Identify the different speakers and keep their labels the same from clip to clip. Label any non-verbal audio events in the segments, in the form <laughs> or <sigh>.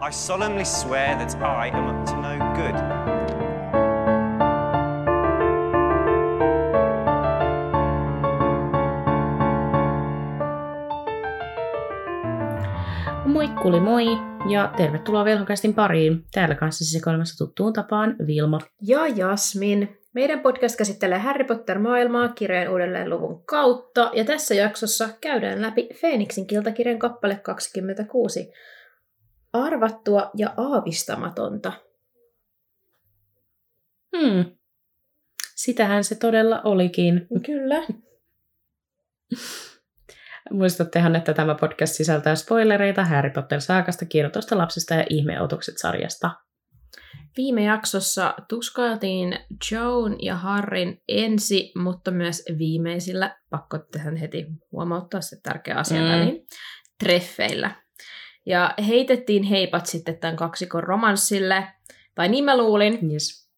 Speaker 1: I solemnly swear that I am up to no good.
Speaker 2: Moikkuli moi ja tervetuloa Velhokästin pariin. Täällä kanssa sisäkolmassa tuttuun tapaan Vilma.
Speaker 3: Ja Jasmin. Meidän podcast käsittelee Harry Potter-maailmaa kirjojen uudelleen luvun kautta, ja tässä jaksossa käydään läpi Feeniksin kiltakirjan kappale 26. Arvattua ja aavistamatonta.
Speaker 2: Hmm. Sitähän se todella olikin.
Speaker 3: Kyllä. <laughs>
Speaker 2: Muistattehan, että tämä podcast sisältää spoilereita Harry Potter-saakasta, kirjoitusta lapsesta ja ihmeotukset-sarjasta.
Speaker 3: Viime jaksossa tuskailtiin Joan ja Harrin ensi, mutta myös viimeisillä, pakko tähän heti huomauttaa se tärkeä asia mm. väliin, treffeillä. Ja heitettiin heipat sitten tämän kaksikon romanssille, tai niin mä luulin.
Speaker 2: Yes.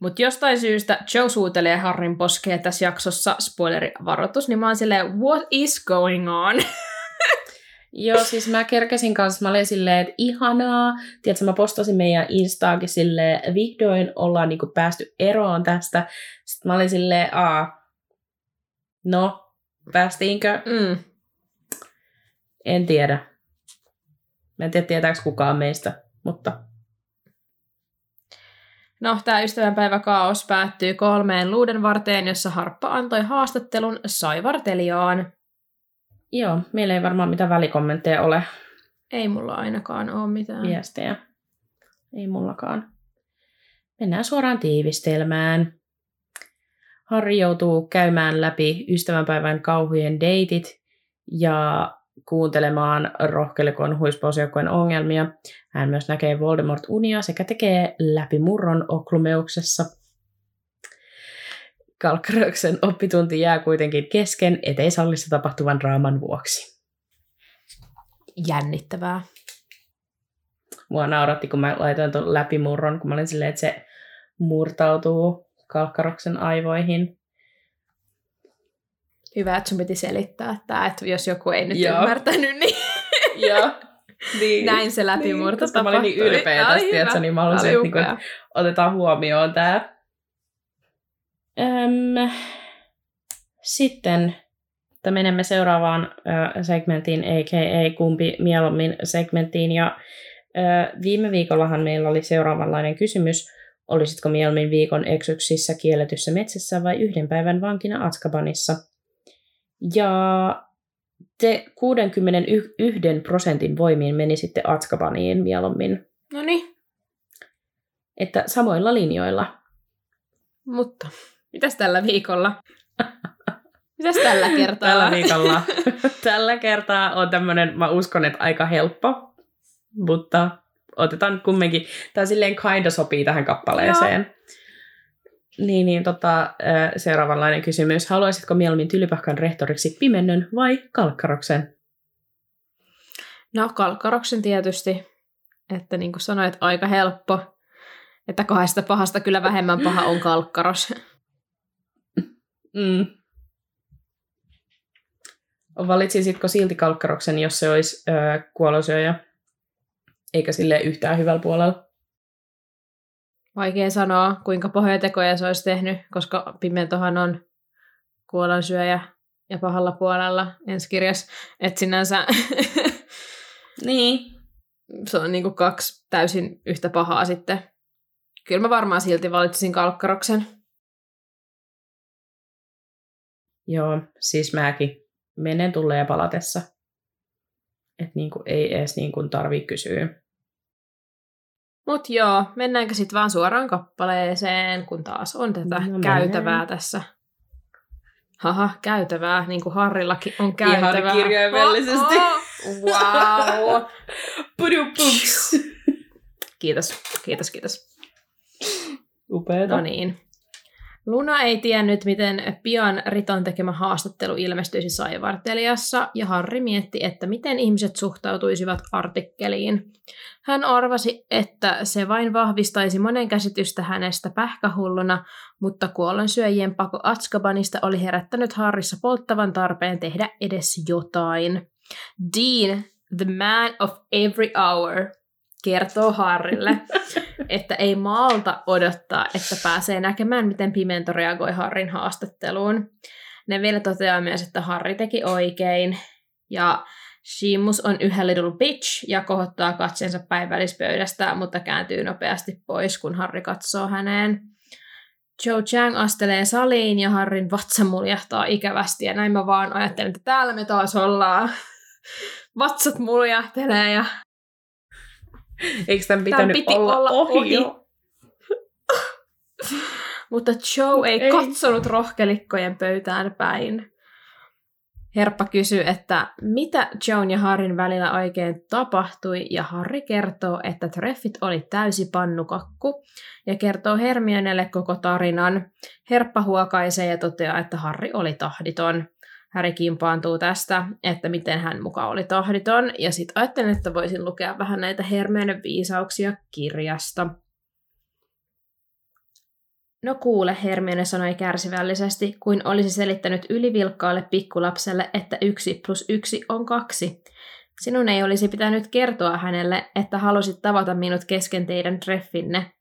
Speaker 3: Mutta jostain syystä Joe suutelee Harrin poskea tässä jaksossa, spoilerivaroitus, niin mä oon silleen, what is going on? <laughs>
Speaker 2: Joo, siis mä kerkesin kanssa, mä olin silleen, että ihanaa. Tiedätkö, mä postasin meidän Instaakin silleen, vihdoin ollaan niinku päästy eroon tästä. Sitten mä olin silleen, aa, no, päästiinkö?
Speaker 3: Mm.
Speaker 2: En tiedä. Mä en tiedä, tietääkö kukaan meistä, mutta
Speaker 3: No, tämä ystävänpäiväkaos päättyy kolmeen luuden varteen, jossa Harppa antoi haastattelun Saivarteliaan.
Speaker 2: joo, meillä ei varmaan mitään välikommentteja ole
Speaker 3: Ei mulla ainakaan ole mitään.
Speaker 2: viestejä. Ei mullakaan. Mennään suoraan tiivistelmään. Harri joutuu käymään läpi ystävänpäivän kauhujen deitit ja kuuntelemaan rohkelikon huispausjoukkojen ongelmia. Hän myös näkee Voldemort-unia sekä tekee läpimurron Oklumeuksessa. Kalkkaroksen oppitunti jää kuitenkin kesken eteisallissa tapahtuvan draaman vuoksi.
Speaker 3: Jännittävää.
Speaker 2: Mua nauratti, kun mä laitoin tuon läpimurron, kun mä olin silleen, että se murtautuu Kalkkaroksen aivoihin.
Speaker 3: Hyvä, että sun piti selittää tämä, että jos joku ei nyt
Speaker 2: Joo.
Speaker 3: ymmärtänyt, niin <laughs>
Speaker 2: Joo. Niin.
Speaker 3: näin se läpimurto
Speaker 2: koska mä olin niin
Speaker 3: tapahtui.
Speaker 2: ylpeä
Speaker 3: Ai
Speaker 2: tästä, että niin mä halusin, että,
Speaker 3: upea.
Speaker 2: että otetaan huomioon tämä. Öm, sitten että menemme seuraavaan ö, segmenttiin, a.k.a. kumpi mieluummin segmenttiin. Ja ö, viime viikollahan meillä oli seuraavanlainen kysymys. Olisitko mieluummin viikon eksyksissä kielletyssä metsässä vai yhden päivän vankina Atskabanissa? Ja te 61 prosentin voimiin meni sitten Atskabaniin mieluummin.
Speaker 3: No niin,
Speaker 2: Että samoilla linjoilla.
Speaker 3: mutta mitäs tällä viikolla? <laughs> Mitäs tällä kertaa?
Speaker 2: Tällä viikolla. <laughs> tällä kertaa on tämmöinen, mä uskon, että aika helppo, mutta otetaan kumminkin, tämä silleen kinda sopii tähän kappaleeseen. Niin, niin tota, seuraavanlainen kysymys. Haluaisitko mieluummin Tylypahkan rehtoriksi Pimennön vai Kalkkaroksen?
Speaker 3: No, kalkkaroksen tietysti, että niin kuin sanoit, aika helppo. Että kahdesta pahasta kyllä vähemmän paha on kalkkaros.
Speaker 2: Mm. Valitsisitko silti Kalkkaroksen, jos se olisi ö, kuolosyöjä, eikä sille yhtään hyvällä puolella?
Speaker 3: Vaikea sanoa, kuinka pahoja tekoja se olisi tehnyt, koska Pimentohan on kuolansyöjä ja pahalla puolella ensi kirjassa. Että sinänsä <laughs>
Speaker 2: Niin.
Speaker 3: se on niinku kaksi täysin yhtä pahaa sitten. Kyllä mä varmaan silti valitsisin kalkkaroksen.
Speaker 2: Joo, siis mäkin menen tulee ja palatessa. Että niinku ei edes niinku tarvii kysyä.
Speaker 3: Mut joo, mennäänkö sitten vaan suoraan kappaleeseen, kun taas on tätä
Speaker 2: No
Speaker 3: käytävää
Speaker 2: mennään.
Speaker 3: tässä. Haha, käytävää, niin kuin Harrillakin on käytävää.
Speaker 2: kirjaimellisesti.
Speaker 3: Oh, oh, wow. <laughs>
Speaker 2: Pudupuks.
Speaker 3: Kiitos, kiitos, kiitos.
Speaker 2: Upeeta.
Speaker 3: No niin. Luna ei tiennyt, miten pian Riton tekemä haastattelu ilmestyisi Saivarteliassa, ja Harri mietti, että miten ihmiset suhtautuisivat artikkeliin. Hän arvasi, että se vain vahvistaisi monen käsitystä hänestä pähkähulluna, mutta kuollonsyöjien pako Atskabanista oli herättänyt Harrissa polttavan tarpeen tehdä edes jotain. Dean the man of every hour, kertoo Harrille, <laughs> että ei malta odottaa, että pääsee näkemään, miten Pimento reagoi Harrin haastatteluun. Ne vielä toteaa myös, että Harri teki oikein, ja Shimus on yhä little bitch ja kohottaa katseensa päivällispöydästä, mutta kääntyy nopeasti pois, kun Harri katsoo häneen. Joe Chang astelee saliin ja Harrin vatsa muljahtaa ikävästi ja näin mä vaan ajattelen, että täällä me taas ollaan. Vatsat muljahtelee ja
Speaker 2: Eikö tämän pitänyt
Speaker 3: piti
Speaker 2: olla,
Speaker 3: olla
Speaker 2: ohi,
Speaker 3: ohi.
Speaker 2: jo?
Speaker 3: Mutta Joe ei,
Speaker 2: Ei.
Speaker 3: katsonut rohkelikkojen pöytään päin. Herppa kysyy, että mitä Joan ja Harrin välillä oikein tapahtui, ja Harri kertoo, että treffit oli täysi pannukakku, ja kertoo Hermionelle koko tarinan. Herppa huokaisee ja toteaa, että Harri oli tahditon. Harry kimpaantuu tästä, että miten hän muka oli tahditon, ja sitten ajattelen, että voisin lukea vähän näitä Hermione viisauksia kirjasta. No kuule, Hermione sanoi kärsivällisesti, kuin olisi selittänyt ylivilkkaalle pikkulapselle, että yksi plus yksi on kaksi. Sinun ei olisi pitänyt kertoa hänelle, että halusit tavata minut kesken teidän treffinne.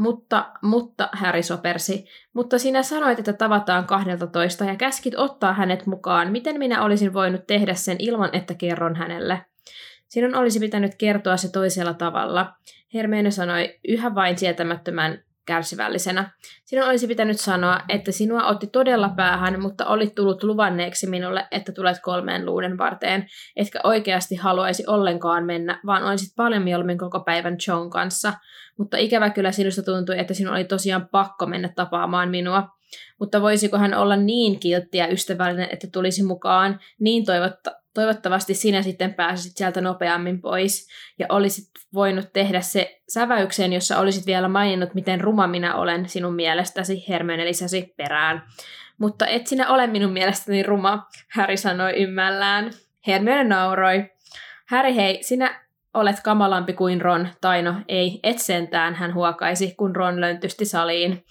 Speaker 3: Mutta, mutta, Harry sopersi, mutta sinä sanoit, että tavataan 12 ja käskit ottaa hänet mukaan. Miten minä olisin voinut tehdä sen ilman, että kerron hänelle? Sinun olisi pitänyt kertoa se toisella tavalla. Hermione sanoi yhä vain sietämättömän kärsivällisenä. Sinun olisi pitänyt sanoa, että sinua otti todella päähän, mutta olit tullut luvanneeksi minulle, että tulet kolmeen luuden varteen, etkä oikeasti haluaisi ollenkaan mennä, vaan olisit paljon mieluummin koko päivän John kanssa. Mutta ikävä kyllä sinusta tuntui, että sinun oli tosiaan pakko mennä tapaamaan minua. Mutta voisiko hän olla niin kiltti ja ystävällinen, että tulisi mukaan, niin toivotta, toivottavasti sinä sitten pääsisit sieltä nopeammin pois ja olisit voinut tehdä se säväyksen, jossa olisit vielä maininnut, miten ruma minä olen sinun mielestäsi, Hermione lisäsi perään. Mutta et sinä ole minun mielestäni ruma, Harry sanoi ymmällään. Hermione nauroi. Harry hei, sinä olet kamalampi kuin Ron, tai no ei, et sentään, hän huokaisi, kun Ron löntysti saliin.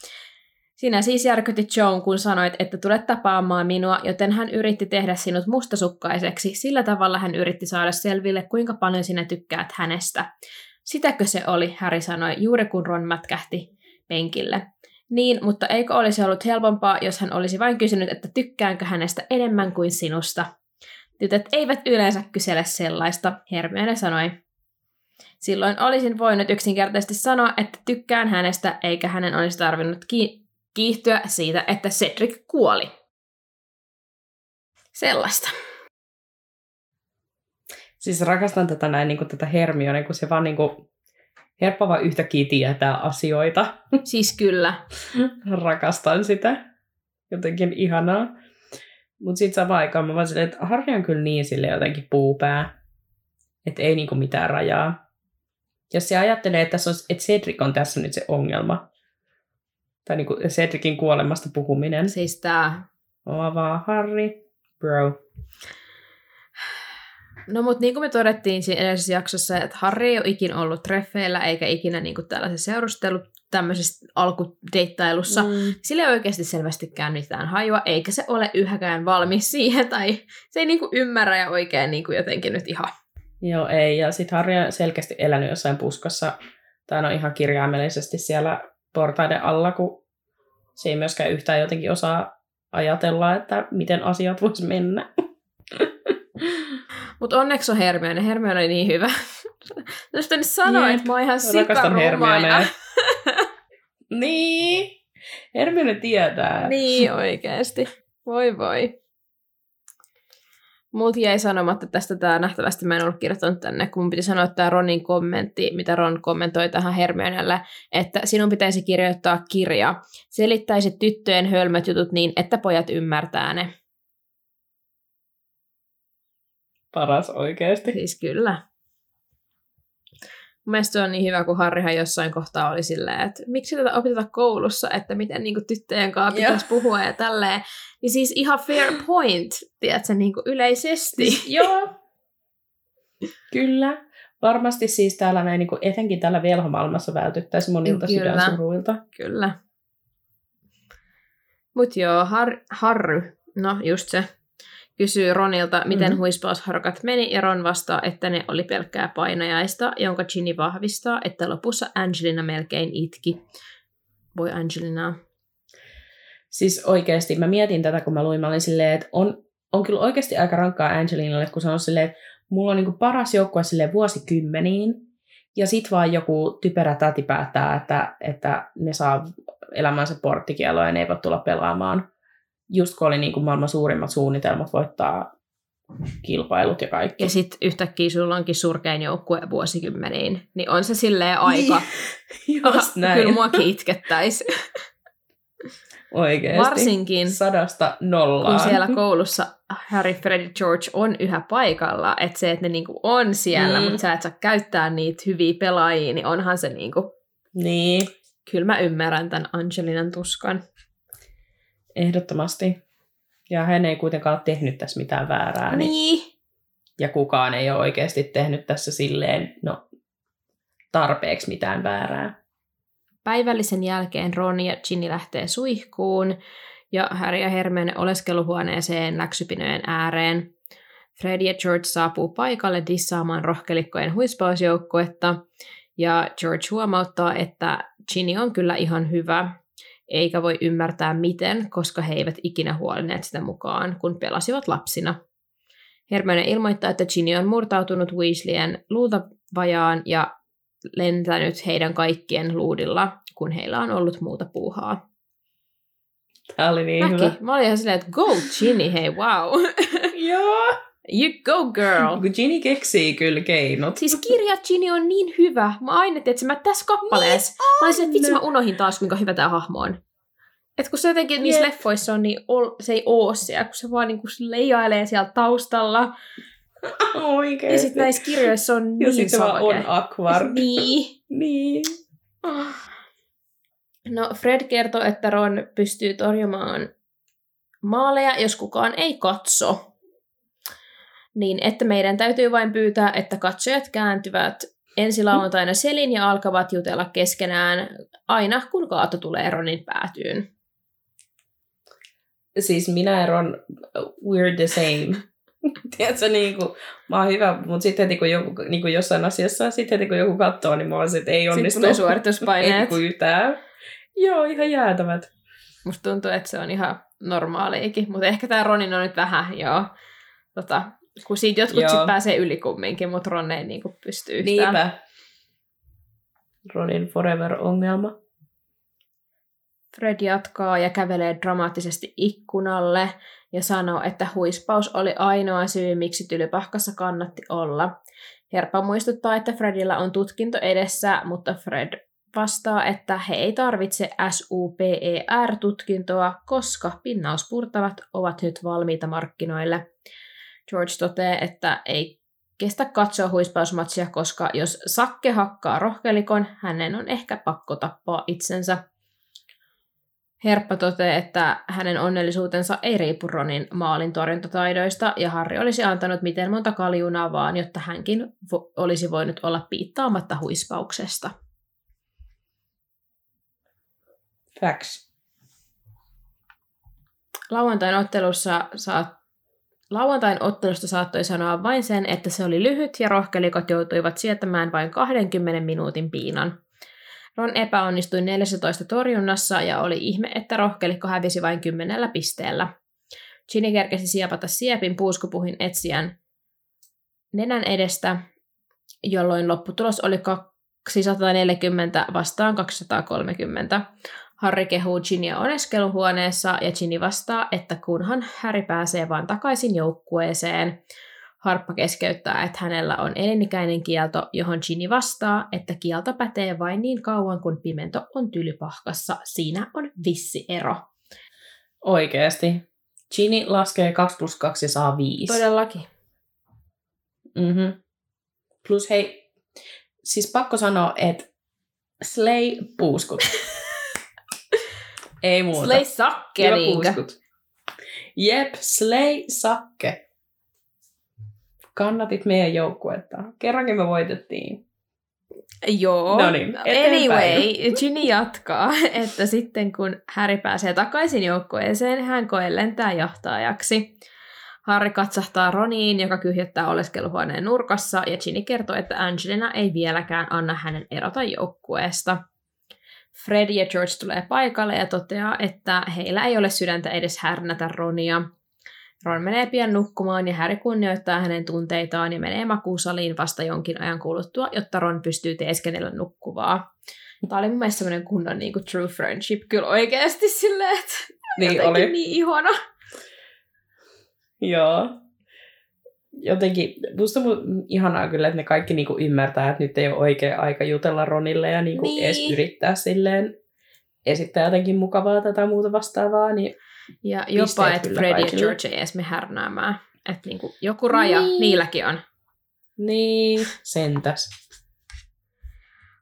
Speaker 3: Sinä siis järkytit Joan, kun sanoit, että tulet tapaamaan minua, joten hän yritti tehdä sinut mustasukkaiseksi. Sillä tavalla hän yritti saada selville, kuinka paljon sinä tykkäät hänestä. Sitäkö se oli, Harry sanoi, juuri kun Ron mätkähti penkille. Niin, mutta eikö olisi ollut helpompaa, jos hän olisi vain kysynyt, että tykkäänkö hänestä enemmän kuin sinusta? Tytöt eivät yleensä kysele sellaista, Hermione sanoi. Silloin olisin voinut yksinkertaisesti sanoa, että tykkään hänestä, eikä hänen olisi tarvinnut ki- kiihtyä siitä, että Cedric kuoli. Sellaista.
Speaker 2: Siis rakastan tätä näin, niin kuin tätä Hermione, kun se vaan niin kuin, Herppa vaan yhtäkkiä tietää asioita. <laughs>
Speaker 3: Siis kyllä.
Speaker 2: Rakastan sitä. Jotenkin ihanaa. Mutta sitten samaan aikaan mä vaan silleen, että Harri on kyllä niin sille jotenkin puupää. Että ei niinku mitään rajaa. Jos se ajattelee, että, tässä on, että Cedric on tässä nyt se ongelma. Tai niinku Cedricin kuolemasta puhuminen.
Speaker 3: Siis tää.
Speaker 2: On vaan Harri, bro.
Speaker 3: No mutta niin kuin me todettiin siinä edellisessä jaksossa, että Harry ei ole ikinä ollut treffeillä eikä ikinä niin kuin tällaisessa seurustellut tämmöisessä alkudeittailussa. Mm. Sillä ei oikeasti selvästikään mitään hajua, eikä se ole yhäkään valmis <laughs> siihen, tai se ei niin kuin ymmärrä ja oikein niin kuin jotenkin nyt ihan.
Speaker 2: Joo, ei. Ja sitten Harri on selkeästi elänyt jossain puskassa, tai no ihan kirjaimellisesti siellä portaiden alla, kun se ei myöskään yhtään jotenkin osaa ajatella, että miten asiat vois mennä. <laughs>
Speaker 3: Mutta onneksi on Hermione. Hermione oli niin hyvä. <laughs> Jos nyt sanoa,
Speaker 2: Jep.
Speaker 3: että mä oon ihan
Speaker 2: Rakastan
Speaker 3: sikaruma.
Speaker 2: Hermionea. <laughs> niin. Hermione tietää.
Speaker 3: niin oikeasti. Voi voi. Multa jäi sanomatta tästä tämä nähtävästi, mä en ollut kirjoittanut tänne, kun mun piti sanoa tämä Ronin kommentti, mitä Ron kommentoi tähän Hermionelle, että sinun pitäisi kirjoittaa kirja. Selittäisi tyttöjen hölmöt jutut niin, että pojat ymmärtää ne.
Speaker 2: Paras oikeasti.
Speaker 3: Siis kyllä. Mun mielestä se on niin hyvä, kun Harrihan jossain kohtaa oli silleen, että miksi tätä opeteta koulussa, että miten niin kuin, tyttöjen kanssa pitäisi puhua ja tälleen. Niin siis ihan fair point, tiedätkö, niin kuin yleisesti.
Speaker 2: Joo. Kyllä. Varmasti siis täällä näin, niin kuin etenkin täällä velhomaailmassa vältyttäisiin monilta
Speaker 3: Kyllä.
Speaker 2: sydänsuruilta.
Speaker 3: Kyllä. Mut joo, har, Harry, no just se. Kysyy Ronilta, miten mm. huispausharkat meni, ja Ron vastaa, että ne oli pelkkää painajaista, jonka Ginny vahvistaa, että lopussa Angelina melkein itki. Voi Angelina.
Speaker 2: Siis oikeasti, mä mietin tätä, kun mä luin, mä olin silleen, että on, on kyllä oikeasti aika rankkaa Angelinalle, kun on silleen, että mulla on niinku paras joukkue silleen vuosikymmeniin, ja sit vaan joku typerä täti päättää, että, että ne saa elämänsä porttikieltoa ja ne ei voi tulla pelaamaan. Just kun oli niinku maailman suurimmat suunnitelmat voittaa kilpailut ja kaikki.
Speaker 3: Ja sitten yhtäkkiä sulla onkin surkein joukkue vuosikymmeniin, niin on se silleen aika. <laughs>
Speaker 2: Just näin.
Speaker 3: Kyllä muakin itkettäisi. <laughs>
Speaker 2: Oikeesti.
Speaker 3: Varsinkin,
Speaker 2: Sadasta nollaan.
Speaker 3: kun siellä koulussa Harry, Fred ja George on yhä paikalla, että se, että ne niinku on siellä,
Speaker 2: mm.
Speaker 3: mutta sä et saa käyttää niitä hyviä pelaajia, niin onhan se niinku,
Speaker 2: Niin,
Speaker 3: kyllä mä ymmärrän tämän Angelinan tuskan.
Speaker 2: Ehdottomasti. Ja hän ei kuitenkaan ole tehnyt tässä mitään väärää. Niin.
Speaker 3: Niin.
Speaker 2: Ja kukaan ei ole oikeasti tehnyt tässä silleen, no, tarpeeksi mitään väärää.
Speaker 3: Päivällisen jälkeen Ron ja Ginny lähtee suihkuun ja Harry ja Hermione oleskeluhuoneeseen läksypinojen ääreen. Fred ja George saapuu paikalle dissaamaan rohkelikkojen huispausjoukkuetta ja George huomauttaa, että Ginny on kyllä ihan hyvä, eikä voi ymmärtää miten, koska he eivät ikinä huolineet sitä mukaan, kun pelasivat lapsina. Hermione ilmoittaa, että Ginny on murtautunut Weasleyen luutavajaan ja lentänyt heidän kaikkien luudilla, kun heillä on ollut muuta puuhaa.
Speaker 2: Tämä oli niin
Speaker 3: Mäkin.
Speaker 2: hyvä.
Speaker 3: Mä olin ihan silleen, että go Ginny, hei wow. <laughs>
Speaker 2: Joo.
Speaker 3: You go girl. <laughs>
Speaker 2: Kun Ginny keksii kyllä keinot.
Speaker 3: Siis kirja Ginny on niin hyvä. Mä aina, että mä tässä kappaleessa, mä olin silleen, että vitsi mä unohin taas, kuinka hyvä tää hahmo on. Et kun se jotenkin niissä
Speaker 2: Jep.
Speaker 3: leffoissa on, niin ol, se ei oo siellä, kun se vaan niinku leijailee siellä taustalla. <laughs>
Speaker 2: Oikeesti.
Speaker 3: Ja sitten näissä kirjoissa on
Speaker 2: Ja
Speaker 3: niin
Speaker 2: sit se vaan on akvar. <laughs>
Speaker 3: Niin.
Speaker 2: niin.
Speaker 3: No Fred kertoo, että Ron pystyy torjumaan maaleja, jos kukaan ei katso. Niin että meidän täytyy vain pyytää, että katsojat kääntyvät ensi lauantaina selin ja alkavat jutella keskenään aina, kun kaato tulee Ronin päätyyn.
Speaker 2: Siis minä ja Ron, we're the same. <laughs> Tiedätkö, niin kuin, mä oon hyvä, mutta sitten heti kun joku, niin kuin jossain asiassa, sitten heti kun joku katsoo, niin mä oon että ei onnistu.
Speaker 3: Sitten tulee <laughs>
Speaker 2: Ei
Speaker 3: suorituspaineet.
Speaker 2: kun yhtään. Joo, ihan jäätävät.
Speaker 3: Musta tuntuu, että se on ihan normaaliikin, mutta ehkä tämä Ronin on nyt vähän, joo. Tota, kun siitä jotkut
Speaker 2: Joo.
Speaker 3: sit pääsee yli kumminkin, mutta Ron ei niinku pysty yhtään.
Speaker 2: Niinpä. Ronin forever-ongelma.
Speaker 3: Fred jatkaa ja kävelee dramaattisesti ikkunalle ja sanoo, että huispaus oli ainoa syy, miksi tylypahkassa kannatti olla. Herpa muistuttaa, että Fredillä on tutkinto edessä, mutta Fred vastaa, että he ei tarvitse SUPER-tutkintoa, koska pinnauspurtavat ovat nyt valmiita markkinoille. George toteaa, että ei kestä katsoa huispausmatsia, koska jos Sakke hakkaa rohkelikon, hänen on ehkä pakko tappaa itsensä. Herppa toteaa, että hänen onnellisuutensa ei riipu Ronin maalin torjuntataidoista, ja Harry olisi antanut miten monta kaljunaa vaan, jotta hänkin vo- olisi voinut olla piittaamatta huispauksesta.
Speaker 2: Facts.
Speaker 3: Lauantain ottelussa saat Lauantain ottelusta saattoi sanoa vain sen, että se oli lyhyt ja rohkelikot joutuivat sietämään vain 20 minuutin piinan. Ron epäonnistui 14 torjunnassa ja oli ihme, että rohkelikko hävisi vain kymmenellä pisteellä. Ginny kerkesi siepata siepin puuskupuhin etsijän nenän edestä, jolloin lopputulos oli 240 vastaan 230. Harry kehuu Ginia oneskeluhuoneessa ja Ginny vastaa, että kunhan Harry pääsee vaan takaisin joukkueeseen. Harppa keskeyttää, että hänellä on elinikäinen kielto, johon Ginny vastaa, että kielto pätee vain niin kauan, kun pimento on tylypahkassa. Siinä on vissi ero.
Speaker 2: Oikeesti. Ginny laskee 2 plus 2 ja saa 5.
Speaker 3: Todellakin.
Speaker 2: Mm-hmm. Plus hei, siis pakko sanoa, että slay puuskut. Ei muuta.
Speaker 3: Slay sakke,
Speaker 2: Hyvä
Speaker 3: niinkö?
Speaker 2: puuskut. Jep, slay sakke. Kannatit meidän joukkuetta. Kerrankin me voitettiin.
Speaker 3: Joo.
Speaker 2: No niin.
Speaker 3: Anyway, Ginny jatkaa, <laughs> että sitten kun Harry pääsee takaisin joukkueeseen, hän koe lentää jahtaajaksi. Harry katsahtaa Roniin, joka kyhjättää oleskeluhuoneen nurkassa, ja Ginny kertoo, että Angelina ei vieläkään anna hänen erota joukkueesta. Fred ja George tulee paikalle ja toteaa, että heillä ei ole sydäntä edes härnätä Ronia. Ron menee pian nukkumaan ja Harry kunnioittaa hänen tunteitaan ja menee makuusaliin vasta jonkin ajan kuluttua, jotta Ron pystyy teeskennellä nukkuvaa. Tämä oli mun mielestä semmoinen kunnon niin kuin true friendship kyllä oikeasti silleen, että
Speaker 2: Niin oli.
Speaker 3: niin ihana.
Speaker 2: Joo. Jotenkin, musta mu- ihanaa kyllä, että ne kaikki niinku ymmärtää, että nyt ei ole oikea aika jutella Ronille ja niinku
Speaker 3: Niin.
Speaker 2: edes yrittää silleen esittää jotenkin mukavaa tätä muuta vastaavaa, niin
Speaker 3: Ja jopa, että
Speaker 2: kyllä
Speaker 3: Fred ja. George ei edes me härnäämään. Että niinku, joku raja
Speaker 2: Niin.
Speaker 3: niilläkin on.
Speaker 2: niin, sentäs.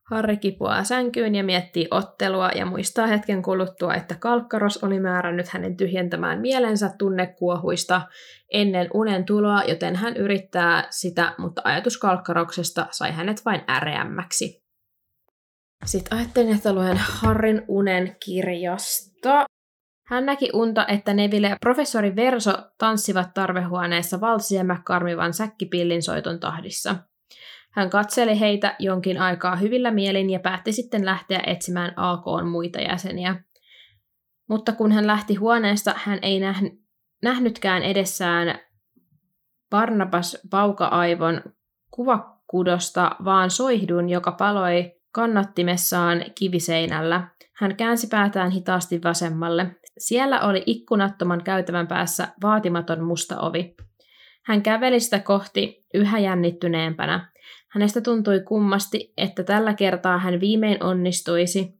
Speaker 3: Harri kipuaa sänkyyn ja miettii ottelua ja muistaa hetken kuluttua, että Kalkkaros oli määrännyt hänen tyhjentämään mielensä tunnekuohuista ennen unen tuloa, joten hän yrittää sitä, mutta ajatus Kalkkaroksesta sai hänet vain äreämmäksi. Sitten ajattelin, että luen Harrin unen kirjasta. Hän näki unta, että Neville ja professori Verso tanssivat tarvehuoneessa valsia McCarmivan säkkipillin soiton tahdissa. Hän katseli heitä jonkin aikaa hyvillä mielin ja päätti sitten lähteä etsimään AKn muita jäseniä. Mutta kun hän lähti huoneesta, hän ei nähn- nähnytkään edessään Barnabas Pauka-aivon kuvakudosta, vaan soihdun, joka paloi kannattimessaan kiviseinällä. Hän käänsi päätään hitaasti vasemmalle. Siellä oli ikkunattoman käytävän päässä vaatimaton musta ovi. Hän käveli sitä kohti yhä jännittyneempänä. Hänestä tuntui kummasti, että tällä kertaa hän viimein onnistuisi,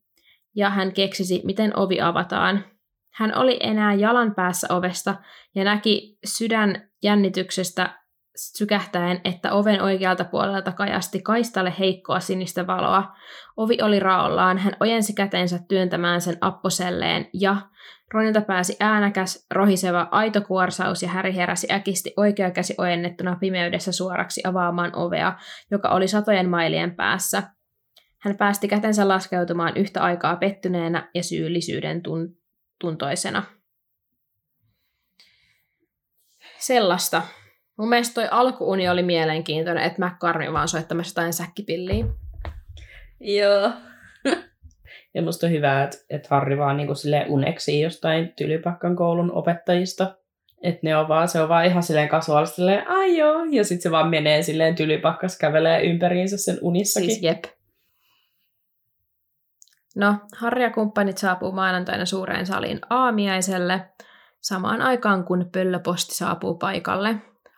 Speaker 3: ja hän keksisi, miten ovi avataan. Hän oli enää jalan päässä ovesta ja näki sydän jännityksestä sykähtäen, että oven oikealta puolelta kajasti kaistalle heikkoa sinistä valoa. Ovi oli raollaan, hän ojensi kätensä työntämään sen apposelleen ja Ronilta pääsi äänäkäs, rohiseva aito kuorsaus ja Häri heräsi äkisti oikea käsi ojennettuna pimeydessä suoraksi avaamaan ovea, joka oli satojen mailien päässä. Hän päästi kätensä laskeutumaan yhtä aikaa pettyneenä ja syyllisyyden tun- tuntoisena. Sellaista. Mun mielestä toi alkuuni oli mielenkiintoinen, että McCartney vaan soittamassa jotain säkkipilliä.
Speaker 2: Joo. <laughs> ja musta on hyvä, että, että Harri vaan niinku silleen uneksii jostain Tylypakkan koulun opettajista. Että ne on vaan, se on vaan ihan silleen kasuaalisesti silleen, ai joo, ja sitten se vaan menee silleen Tylypakkas kävelee ympäriinsä sen unissakin.
Speaker 3: Siis jep. No, Harri ja kumppanit saapuu maanantaina suureen saliin aamiaiselle, samaan aikaan kun pöllöposti saapuu paikalle.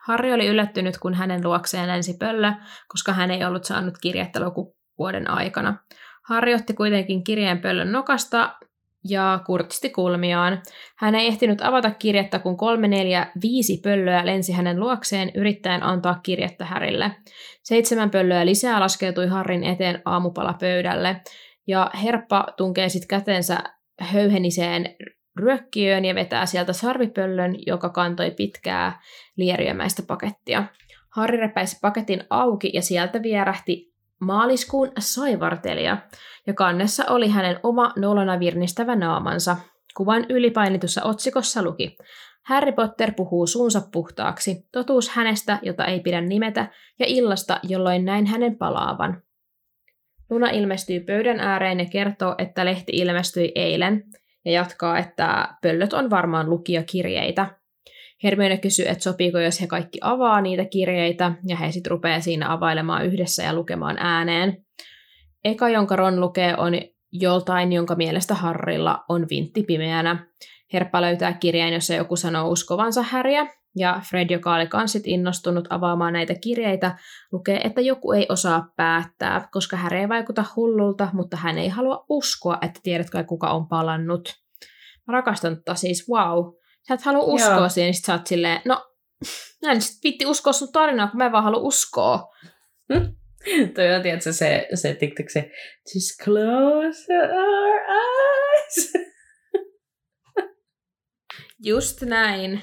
Speaker 3: Harri oli yllättynyt, kun hänen luokseen lensi pöllö, koska hän ei ollut saanut kirjettä lukuvuoden aikana. Harri otti kuitenkin kirjeen pöllön nokasta ja kurtisti kulmiaan. Hän ei ehtinyt avata kirjettä, kun kolme, neljä, viisi pöllöä lensi hänen luokseen yrittäen antaa kirjettä Härille. Seitsemän pöllöä lisää laskeutui Harrin eteen aamupalapöydälle, ja Herppa tunkee sitten kätensä höyheniseen ryökkiöön ja vetää sieltä sarvipöllön, joka kantoi pitkää lieriömäistä pakettia. Harri repäisi paketin auki ja sieltä vierähti maaliskuun saivartelija, ja kannessa oli hänen oma nolona virnistävä naamansa. Kuvan ylipainitussa otsikossa luki Harry Potter puhuu suunsa puhtaaksi, totuus hänestä, jota ei pidä nimetä, ja illasta, jolloin näin hänen palaavan. Luna ilmestyy pöydän ääreen ja kertoo, että lehti ilmestyi eilen, ja jatkaa, että pöllöt on varmaan lukijakirjeitä. Hermione kysyy, että sopiiko, jos he kaikki avaa niitä kirjeitä, ja he sitten rupeaa siinä availemaan yhdessä ja lukemaan ääneen. Eka, jonka Ron lukee, on joltain, jonka mielestä Harrilla on vintti pimeänä. Herppa löytää kirjeen, jossa joku sanoo uskovansa Häriä, ja Fred, joka oli kansit innostunut avaamaan näitä kirjeitä, lukee, että joku ei osaa päättää, koska Häri ei vaikuta hullulta, mutta hän ei halua uskoa, että tiedätkö kuka on palannut. Mä rakastan tota siis, wow. Sä et halua uskoa
Speaker 2: Joo.
Speaker 3: siihen, niin sit sä oot silleen, no, mä en sit vitti uskoa sun tarinaa, kun mä en vaan halua uskoa. <laughs>
Speaker 2: Toi on, tiedätkö, se, se TikTok, se just close our eyes. <laughs>
Speaker 3: Just näin.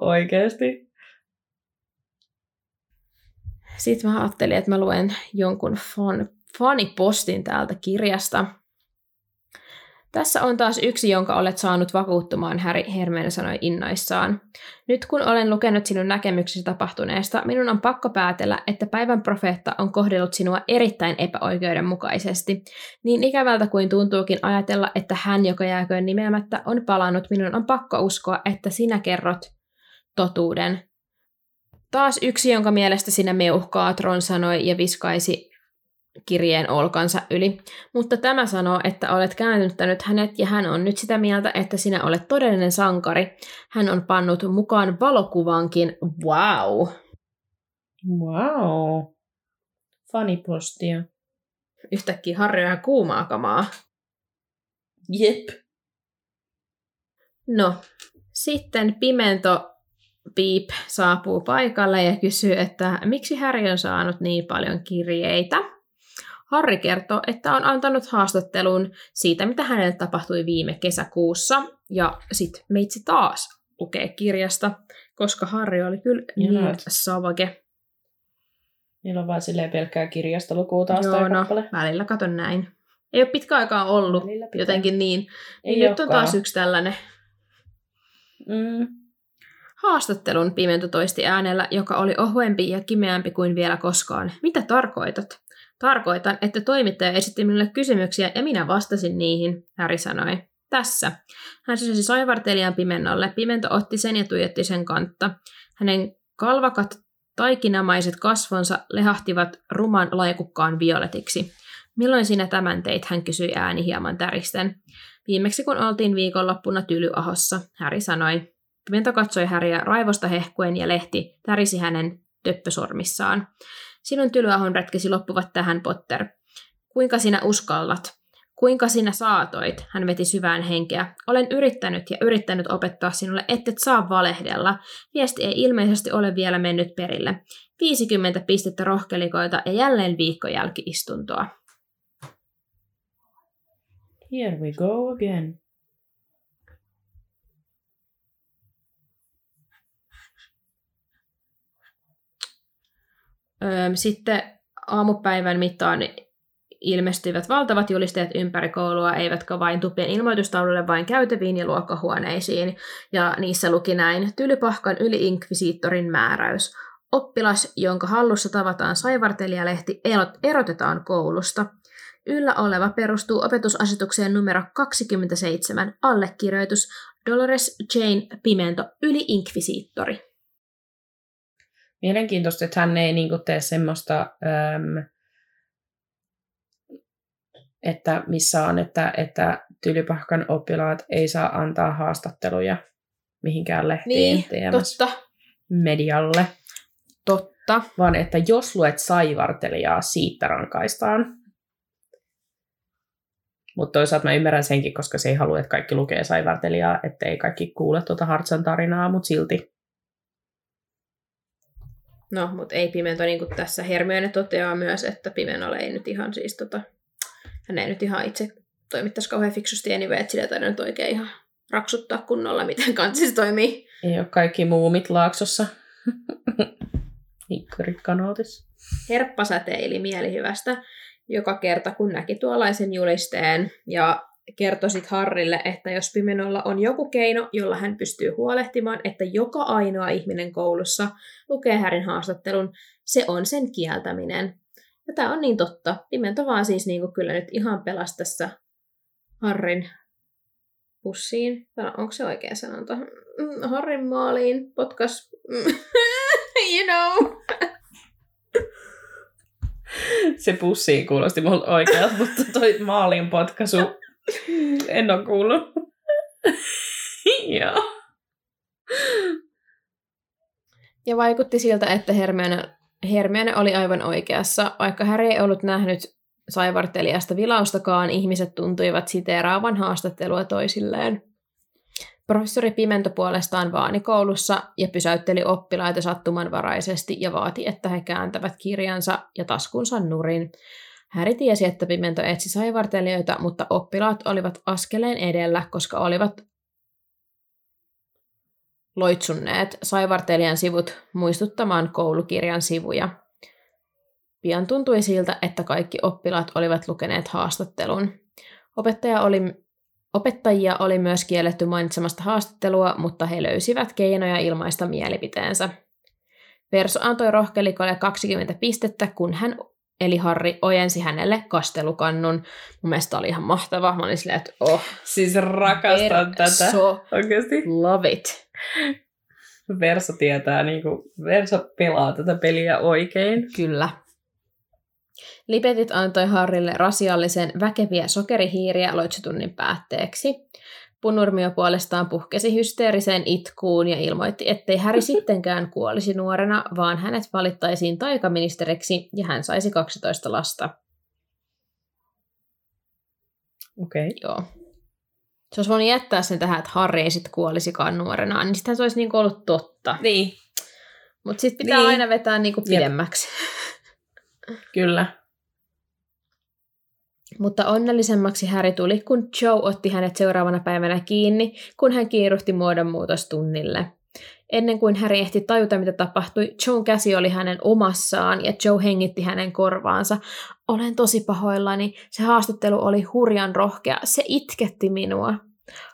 Speaker 2: Oikeesti.
Speaker 3: Sitten mä ajattelin, että mä luen jonkun fan, fanipostin täältä kirjasta. Tässä on taas yksi, jonka olet saanut vakuuttumaan, Harry Hermione sanoi innoissaan. Nyt kun olen lukenut sinun näkemyksesi tapahtuneesta, minun on pakko päätellä, että päivän profeetta on kohdellut sinua erittäin epäoikeudenmukaisesti. Niin ikävältä kuin tuntuukin ajatella, että hän, joka jääköön nimeämättä, on palannut, minun on pakko uskoa, että sinä kerrot totuuden. Taas yksi, jonka mielestä sinä meuhkaa, Tron sanoi ja viskaisi kirjeen olkansa yli. Mutta tämä sanoo, että olet käännyttänyt hänet ja hän on nyt sitä mieltä, että sinä olet todellinen sankari. Hän on pannut mukaan valokuvankin. Wow!
Speaker 2: Wow. Fanipostia.
Speaker 3: Yhtäkkiä Harri on kuumaa kamaa.
Speaker 2: Jep.
Speaker 3: No, sitten Pimento Piip saapuu paikalle ja kysyy, että miksi Harry on saanut niin paljon kirjeitä. Harri kertoo, että on antanut haastattelun siitä, mitä hänelle tapahtui viime kesäkuussa, ja sitten meitsi taas lukee kirjasta, koska Harri oli kyllä
Speaker 2: Ihanat.
Speaker 3: niin savage.
Speaker 2: Niillä on vaan silleen pelkkää kirjasta lukua taas
Speaker 3: Joo, no,
Speaker 2: kappale.
Speaker 3: välillä katon näin. Ei ole pitkä aikaa ollut, jotenkin niin.
Speaker 2: Ei
Speaker 3: Nyt on taas yksi tällainen
Speaker 2: Mm.
Speaker 3: Haastattelun Pimento toisti äänellä, joka oli ohuempi ja kimeämpi kuin vielä koskaan. Mitä tarkoitat? Tarkoitan, että toimittaja esitti minulle kysymyksiä ja minä vastasin niihin, Häri sanoi. Tässä. Hän sysäsi saivartelijan pimennolle. Pimento otti sen ja tuijotti sen kantta. Hänen kalvakat taikinamaiset kasvonsa lehahtivat ruman laikukkaan violetiksi. Milloin sinä tämän teit, hän kysyi ääni hieman täristen. Viimeksi kun oltiin viikonloppuna Tylyahossa, Häri sanoi. Pimento katsoi Häriä raivosta hehkuen ja lehti tärisi hänen töppösormissaan. Sinun Tylyahon retkesi loppuvat tähän, Potter. Kuinka sinä uskallat? Kuinka sinä saatoit? Hän veti syvään henkeä. Olen yrittänyt ja yrittänyt opettaa sinulle, ettet saa valehdella. Viesti ei ilmeisesti ole vielä mennyt perille. 50 pistettä rohkelikoita ja jälleen viikko jälkiistuntoa.
Speaker 2: Here we go again.
Speaker 3: Sitten aamupäivän mittaan ilmestyivät valtavat julisteet ympäri koulua, eivätkä vain tupien ilmoitustaululle, vain käytäviin ja luokkahuoneisiin. Ja niissä luki näin, Tylypahkan yli-inkvisiittorin määräys. Oppilas, jonka hallussa tavataan saivartelijalehti, erot- erotetaan koulusta. Yllä oleva perustuu opetusasetukseen numero 27, allekirjoitus Dolores Jane Pimento, yli-inkvisiittori.
Speaker 2: Mielenkiintoista, että hän ei niinku tee semmoista, äm, että missä on, että, että Tylypahkan oppilaat ei saa antaa haastatteluja mihinkään lehtiin
Speaker 3: Niin, totta.
Speaker 2: medialle,
Speaker 3: Totta.
Speaker 2: vaan että jos luet saivartelijaa, siitä rankaistaan. Mutta toisaalta mä ymmärrän senkin, koska se ei halua, että kaikki lukee saivartelijaa, ettei kaikki kuule tuota Hartsan tarinaa, mutta silti.
Speaker 3: No, mutta ei Pimento, niin kuin tässä Hermione toteaa myös, että Pimenolle ei nyt ihan siis tota, hän ei nyt ihan itse toimittaisi kauhean fiksusti anyway, että sillä ei nyt oikein ihan raksuttaa kunnolla, miten kansis toimii.
Speaker 2: Ei ole kaikki muumit laaksossa. <laughs> Hikkorit kanootis.
Speaker 3: Herppa säteili mielihyvästä joka kerta, kun näki tuollaisen julisteen ja kertoi sitten Harrille, että jos Pimenolla on joku keino, jolla hän pystyy huolehtimaan, että joka ainoa ihminen koulussa lukee Härin haastattelun, se on sen kieltäminen. Ja tämä on niin totta. Pimento vaan siis niinku kyllä nyt ihan pelasi tässä Harrin pussiin. Onko se oikea sanonta? Mm, Harrin maaliin, potkas. <laughs> you know.
Speaker 2: Se pussiin kuulosti mulle oikealta, mutta toi maalin potkaisu <laughs> en ole kuullut. <laughs> Joo.
Speaker 3: Ja vaikutti siltä, että Hermione, Hermione oli aivan oikeassa. Vaikka Harry ei ollut nähnyt saivartelijasta vilaustakaan, ihmiset tuntuivat siteeraavan haastattelua toisilleen. Professori Pimento puolestaan vaani koulussa ja pysäytteli oppilaita sattumanvaraisesti ja vaati, että he kääntävät kirjansa ja taskunsa nurin. Häri tiesi, että Pimento etsi saivartelijoita, mutta oppilaat olivat askeleen edellä, koska olivat loitsunneet saivartelijan sivut muistuttamaan koulukirjan sivuja. Pian tuntui siltä, että kaikki oppilaat olivat lukeneet haastattelun. Opettaja oli Opettajia oli myös kielletty mainitsemasta haastattelua, mutta he löysivät keinoja ilmaista mielipiteensä. Verso antoi rohkelikolle 20 pistettä, kun hän, eli Harri, ojensi hänelle kastelukannun. Mun mielestä oli ihan mahtava. Mä olin silleen, että oh,
Speaker 2: Siis rakastan tätä.
Speaker 3: so
Speaker 2: Oikeasti.
Speaker 3: love it.
Speaker 2: Verso tietää, niin kuin, Verso pelaa tätä peliä oikein.
Speaker 3: Kyllä. Lipetit antoi Harrille rasiallisen väkeviä sokerihiiriä loitsutunnin päätteeksi. Punurmio puolestaan puhkesi hysteeriseen itkuun ja ilmoitti, ettei Häri <laughs> sittenkään kuolisi nuorena, vaan hänet valittaisiin taikaministeriksi ja hän saisi 12 lasta.
Speaker 2: Okei. Okay.
Speaker 3: Joo. Se olisi voinut jättää sen tähän, että Harri ei sitten kuolisikaan nuorena, niin sitten se olisi niinku ollut totta.
Speaker 2: Niin,
Speaker 3: Mutta sitten pitää
Speaker 2: Niin.
Speaker 3: aina vetää niinku pidemmäksi. <laughs>
Speaker 2: kyllä.
Speaker 3: Mutta onnellisemmaksi Harry tuli, kun Joe otti hänet seuraavana päivänä kiinni, kun hän kiiruhti muodonmuutostunnille. Ennen kuin Harry ehti tajuta, mitä tapahtui, Joen käsi oli hänen omassaan ja Joe hengitti hänen korvaansa. Olen tosi pahoillani. Se haastattelu oli hurjan rohkea. Se itketti minua.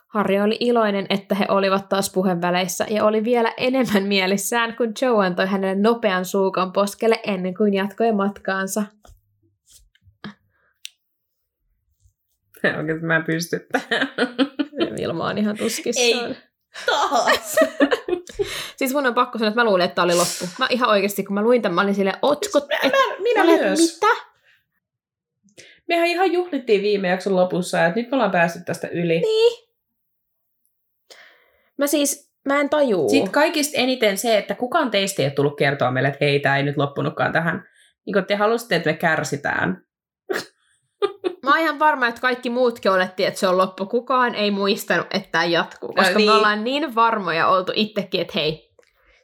Speaker 3: Harry oli iloinen, että he olivat taas puheväleissä ja oli vielä enemmän mielissään, kun Joe antoi hänelle nopean suukon poskelle ennen kuin jatkoi matkaansa.
Speaker 2: Oikeasti mä en pysty tähän. <laughs>
Speaker 3: Vilma on ihan tuskissaan.
Speaker 2: Ei. Taas. <laughs>
Speaker 3: Siis mun on pakko sanoa, että mä luulin, että tää oli loppu. Mä ihan oikeasti, kun mä luin tämän, mä olin silleen, otsko... et-
Speaker 2: Mä, minä
Speaker 3: mä olin,
Speaker 2: myös.
Speaker 3: Mitä?
Speaker 2: Mehän ihan juhlittiin viime jakson lopussa, että nyt me ollaan päästy tästä yli.
Speaker 3: Niin. Mä siis, mä en tajuu.
Speaker 2: Sitten kaikista eniten se, että kukaan teistä ei ole tullut kertoa meille, että hei, tämä ei nyt loppunutkaan tähän. Niin kun te halusitte, että me kärsitään. <laughs>
Speaker 3: Mä oon ihan varma, että kaikki muutkin olettiin, että se on loppu. Kukaan ei muistanut, että tämä jatkuu, koska
Speaker 2: Ää,
Speaker 3: niin. me ollaan niin varmoja oltu itsekin, että hei,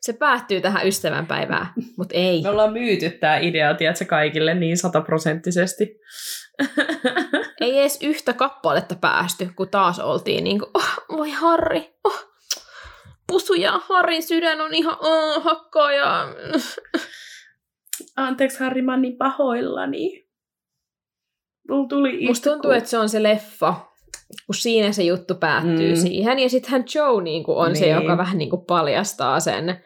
Speaker 3: se päättyy tähän ystävänpäivään, <laughs> mutta ei.
Speaker 2: Me ollaan myyty tämä idea, tiedätkö, kaikille niin sataprosenttisesti. <laughs>
Speaker 3: Ei edes yhtä kappaletta päästy, kun taas oltiin niin kuin, oh, voi Harri, oh, pusu ja Harrin sydän on ihan oh, hakkaa ja...
Speaker 2: Anteeksi Harri, mä oon niin pahoillani. Mulla tuli itku.
Speaker 3: Musta tuntuu, että se on se leffa, kun siinä se juttu päättyy
Speaker 2: Mm.
Speaker 3: siihen. Ja sittenhän Joe niin kuin on niin. se, joka vähän niin kuin paljastaa sen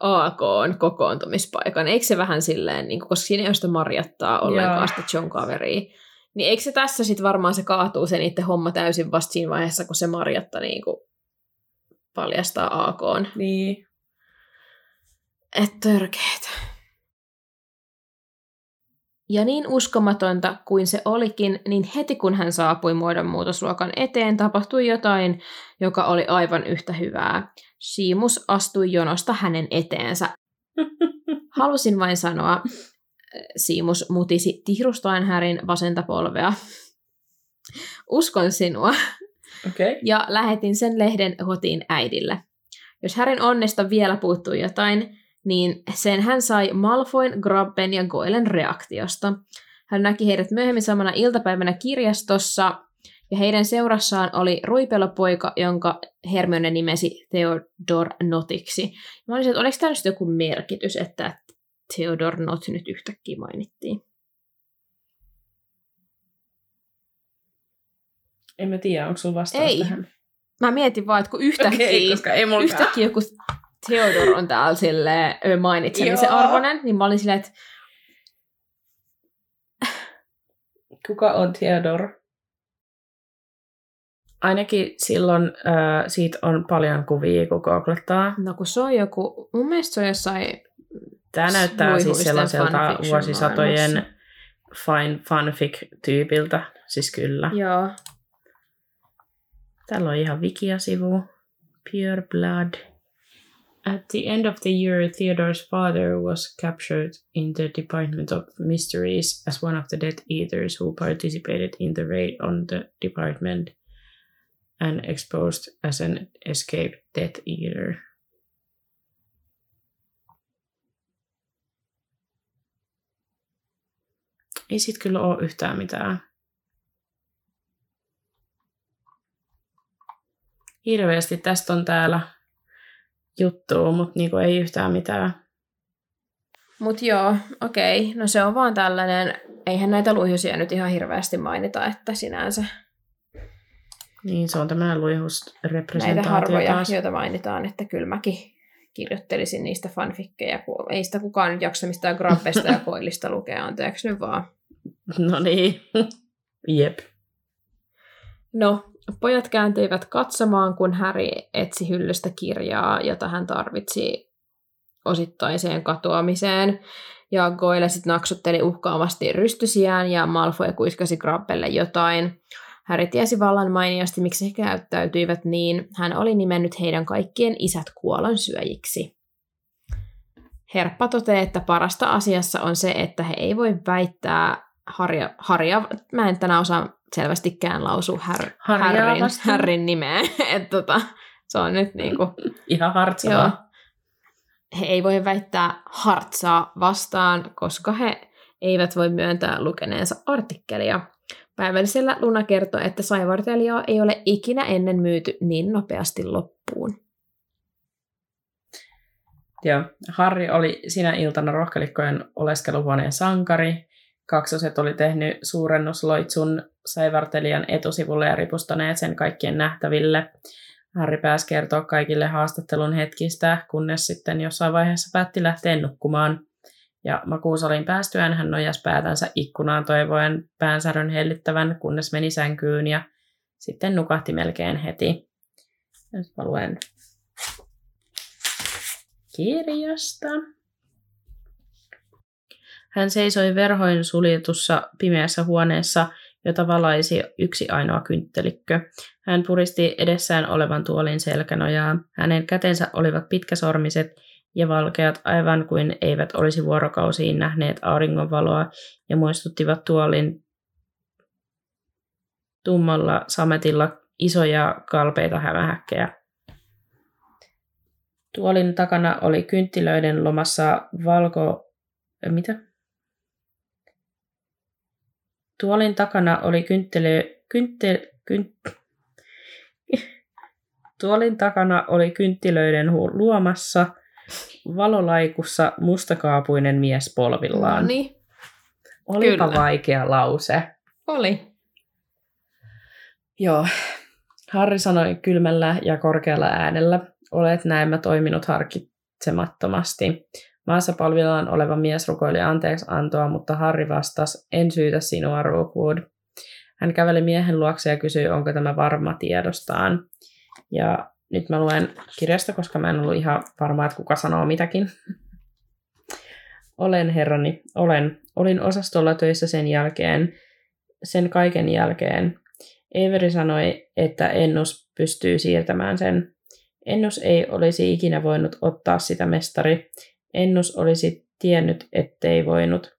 Speaker 3: AKn kokoontumispaikan. Eikö se vähän silleen, niin kuin, koska siinä ei ole sitä Marjattaa ollenkaan
Speaker 2: Joo.
Speaker 3: sitä John kaveria. Niin eikö se tässä sitten varmaan se kaatuu se niiden homma täysin vasta siinä vaiheessa, kun se Marjatta niin kuin paljastaa AKn.
Speaker 2: Niin.
Speaker 3: Et törkeetä. Ja niin uskomatonta kuin se olikin, niin heti kun hän saapui muodonmuutosluokan eteen, tapahtui jotain, joka oli aivan yhtä hyvää. Siimus astui jonosta hänen eteensä. <laughs> Halusin vain sanoa, Siimus mutisi tihrustaen Härin vasenta polvea. Uskon sinua.
Speaker 2: Okay.
Speaker 3: ja lähetin sen lehden kotiin äidille. Jos Härin onnesta vielä puuttui jotain, niin sen hän sai Malfoyn, Grabben ja Goylen reaktiosta. Hän näki heidät myöhemmin samana iltapäivänä kirjastossa, ja heidän seurassaan oli ruipelopoika, jonka Hermione nimesi Theodor Notiksi. Mä olisin, että oliko tämä nyt joku merkitys, että Theodor Not nyt yhtäkkiä mainittiin.
Speaker 2: En mä tiedä, onko sulla vastaus
Speaker 3: Ei.
Speaker 2: tähän.
Speaker 3: Mä mietin vaan, että kun yhtäkkiä,
Speaker 2: Okei, koska ei
Speaker 3: yhtäkkiä joku Theodor on täällä silleen ö, mainitsemisen
Speaker 2: Joo.
Speaker 3: arvoinen, niin mä olin silleen, että
Speaker 2: Kuka on Theodor? Ainakin silloin äh, siitä on paljon kuvia, kun googlettaa.
Speaker 3: no kun se on joku, mun mielestä se on jossain,
Speaker 2: Tämä näyttää siis sellaiselta vuosisatojen fine, fanfic-tyypiltä. Siis kyllä.
Speaker 3: joo,
Speaker 2: Täällä on ihan wikia-sivu. Pure blood. At the end of the year, Theodore's father was captured in the Department of Mysteries as one of the Death Eaters who participated in the raid on the department and exposed as an escaped Death Eater. Ei sit kyllä ole yhtään mitään. Hirveästi tästä on täällä juttua, mutta niinku ei yhtään mitään.
Speaker 3: mut joo, okei, no se on vaan tällainen, eihän näitä luihusia nyt ihan hirveästi mainita, että sinänsä.
Speaker 2: Niin, se on tämmöinen
Speaker 3: Näitä
Speaker 2: luihusrepresentaatio
Speaker 3: harvoja,
Speaker 2: taas.
Speaker 3: joita mainitaan, että kyllä mäkin kirjoittelisin niistä fanfikkeja, kun ei sitä kukaan nyt jaksa mistään grappesta ja <laughs> koillista lukea, anteeksi nyt vaan.
Speaker 2: No niin. <laughs> Jep.
Speaker 3: No, pojat kääntyivät katsomaan, kun Harry etsi hyllystä kirjaa, jota hän tarvitsi osittaiseen katoamiseen. Ja Goyle sitten naksutteli uhkaavasti rystysiään ja Malfoy kuiskasi Grappelle jotain. Harry tiesi vallan mainiosti, miksi he käyttäytyivät niin. Hän oli nimennyt heidän kaikkien isät kuolon syöjiksi. Herppa toteaa, että parasta asiassa on se, että he ei voi väittää Harja, Harja mä en tänään osaa selvästikään lausua Har, Harrin. Harrin nimeä. <laughs> Et tota, se on nyt niinku, <laughs>
Speaker 2: Ihan
Speaker 3: joo.
Speaker 2: hartsavaa.
Speaker 3: He ei voi väittää hartsaa vastaan, koska he eivät voi myöntää lukeneensa artikkelia. Päivällisellä Luna kertoo, että saivartelijaa ei ole ikinä ennen myyty niin nopeasti loppuun.
Speaker 2: Joo. Harri oli sinä iltana rohkelikkojen oleskeluhuoneen sankari. Kaksoset oli tehnyt suurennusloitsun saivartelijan etusivulle ja ripustaneet sen kaikkien nähtäville. Harri pääsi kertoa kaikille haastattelun hetkistä, kunnes sitten jossain vaiheessa päätti lähteä nukkumaan. Ja makuusalin päästyään hän nojasi päätänsä ikkunaan toivoen päänsärön hellittävän, kunnes meni sänkyyn ja sitten nukahti melkein heti. Nyt mä luen kirjasta. Hän seisoi verhoin suljetussa pimeässä huoneessa, jota valaisi yksi ainoa kynttelikkö. Hän puristi edessään olevan tuolin selkänojaa. Hänen kätensä olivat pitkäsormiset ja valkeat, aivan kuin eivät olisi vuorokausiin nähneet auringonvaloa, ja muistuttivat tuolin tummalla sametilla isoja kalpeita hämähäkkejä. Tuolin takana oli kynttilöiden lomassa valko... Mitä? Tuolin takana oli kynttilö... Kynttil... Kynt... Tuolin takana oli kynttilöiden hu- luomassa valolaikussa mustakaapuinen mies polvillaan.
Speaker 3: No niin,
Speaker 2: Olipa
Speaker 3: kyllä.
Speaker 2: vaikea lause.
Speaker 3: oli.
Speaker 2: Joo. Harri sanoi kylmällä ja korkealla äänellä, olet näemmä toiminut harkitsemattomasti. Maassa palvillaan oleva mies rukoili anteeksi antoa, mutta Harri vastasi, en syytä sinua, Rookwood. Hän käveli miehen luokse ja kysyi, onko tämä varma tiedostaan. Ja nyt mä luen kirjasta, koska mä en ollut ihan varma, että kuka sanoo mitäkin. Olen herrani, olen. Olin osastolla töissä sen jälkeen, sen kaiken jälkeen. Everi sanoi, että Ennus pystyy siirtämään sen. Ennus ei olisi ikinä voinut ottaa sitä mestari. Ennus olisi tiennyt, ettei voinut.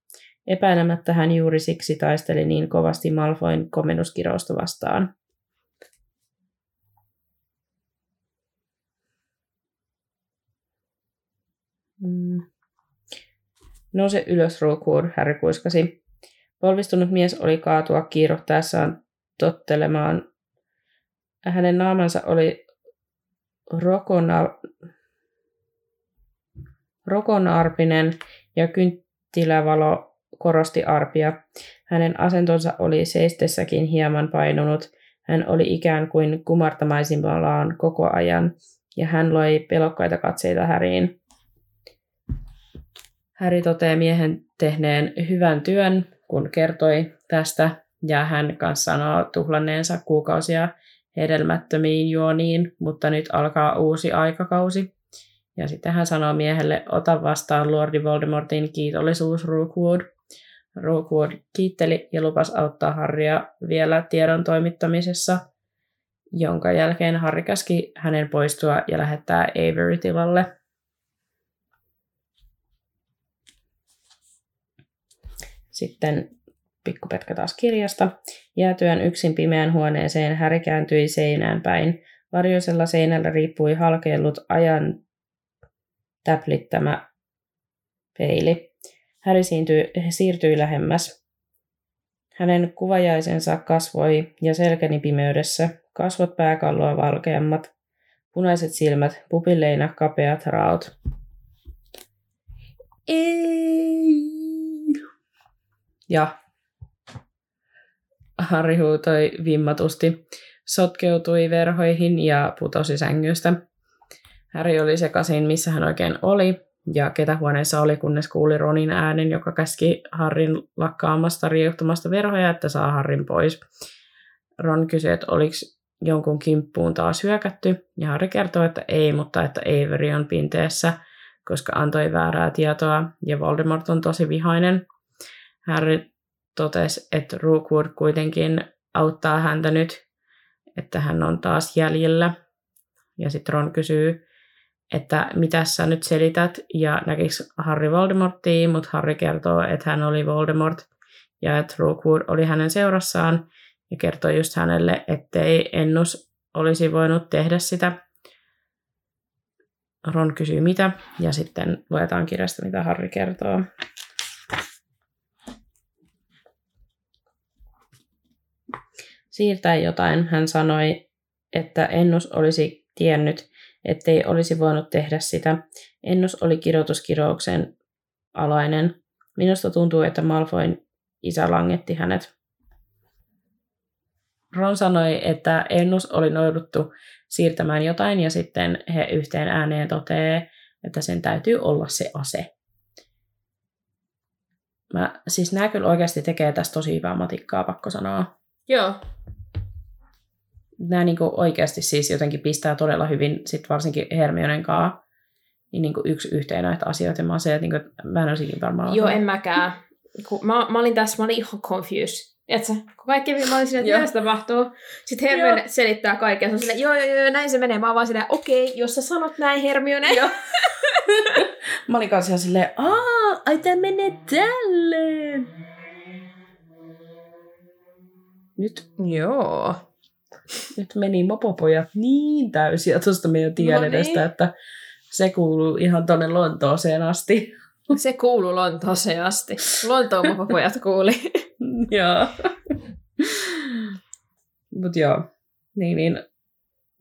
Speaker 2: Epäilemättä hän juuri siksi taisteli niin kovasti Malfoin komennuskirousta vastaan. Mm. Nouse ylös, Rookwood, Harry kuiskasi. Polvistunut mies oli kaatua kiirohtaessaan tottelemaan. Hänen naamansa oli rokona, rokonarpinen ja kynttilävalo korosti arpia. Hänen asentonsa oli seistessäkin hieman painunut. Hän oli ikään kuin kumartamaisimmallaan koko ajan, ja hän loi pelokkaita katseita Häriin. Häri toteaa miehen tehneen hyvän työn, kun kertoi tästä, ja hän kanssa sanoo tuhlanneensa kuukausia hedelmättömiin juoniin, mutta nyt alkaa uusi aikakausi. Ja sitten hän sanoo miehelle, ota vastaan Lordi Voldemortin kiitollisuus, Rookwood. Rookwood kiitteli ja lupasi auttaa Harrya vielä tiedon toimittamisessa, jonka jälkeen Harry käski hänen poistua ja lähettää Avery tilalle. Sitten pikkupetka taas kirjasta. Jäätyään yksin pimeään huoneeseen Häri kääntyi seinään päin. Varjoisella seinällä riippui halkeillut ajan täplittämä peili. Häri siirtyi, siirtyi lähemmäs. Hänen kuvajaisensa kasvoi ja selkäni pimeydessä, kasvot pääkalloa valkeammat, punaiset silmät, pupilleina kapeat raot. Ei. Ja Harri huutoi vimmatusti. sotkeutui verhoihin ja putosi sängystä. Harry oli sekaisin, missä hän oikein oli, ja ketä huoneessa oli, kunnes kuuli Ronin äänen, joka käski Harrin lakkaamasta riehtumasta verhoja, että saa Harrin pois. Ron kysyi, että oliko jonkun kimppuun taas hyökätty, ja Harry kertoi, että ei, mutta että Avery on pinteessä, koska antoi väärää tietoa, ja Voldemort on tosi vihainen. Harry totesi, että Rookwood kuitenkin auttaa häntä nyt, että hän on taas jäljellä. Ja sitten Ron kysyy, että mitä sä nyt selität, ja näkikö Harry Voldemorttia, mutta Harry kertoo, että hän oli Voldemort, ja että Rookwood oli hänen seurassaan, ja kertoi just hänelle, ettei Ennus olisi voinut tehdä sitä. Ron kysyy mitä, ja sitten luetaan kirjasta, mitä Harry kertoo. Siirtää jotain, hän sanoi, että Ennus olisi tiennyt, ettei olisi voinut tehdä sitä. Ennus oli kirjoituskirouksen alainen. Minusta tuntuu, että Malfoyn isä langetti hänet. Ron sanoi, että ennus oli nouduttu siirtämään jotain ja sitten he yhteen ääneen totee, että sen täytyy olla se ase. Mä, siis nämä kyllä oikeasti tekee tästä tosi hyvää matikkaa, pakko sanoa.
Speaker 3: Joo.
Speaker 2: Nämä niin oikeasti siis jotenkin pistää todella hyvin, sit varsinkin Hermionen kanssa, niin, niin yksi yhteen näitä asioita. Ja mä, se, että niin kuin, mä en olisikin varmaan...
Speaker 3: Joo, en mäkään. Kun mä, mä, olin tässä, mä olin ihan confused. Tiedätkö, kun kaikki mä olin silleen, että mitä tapahtuu. Sitten Hermione joo. selittää kaikkea. Se on silleen, joo, joo, joo, näin se menee. Mä oon vaan silleen, okei, okay, jos sä sanot näin, Hermione. Joo. <laughs>
Speaker 2: mä olin kanssa silleen, aa, ai tää menee tälleen. Nyt.
Speaker 3: Joo.
Speaker 2: Nyt meni mopopojat niin täysiä tuosta meidän tiedestä, no niin. että se kuuluu ihan tonne Lontooseen asti.
Speaker 3: Se kuuluu Lontooseen asti. Lontoon mopopojat kuuli. <laughs>
Speaker 2: joo. Mut joo, niin, niin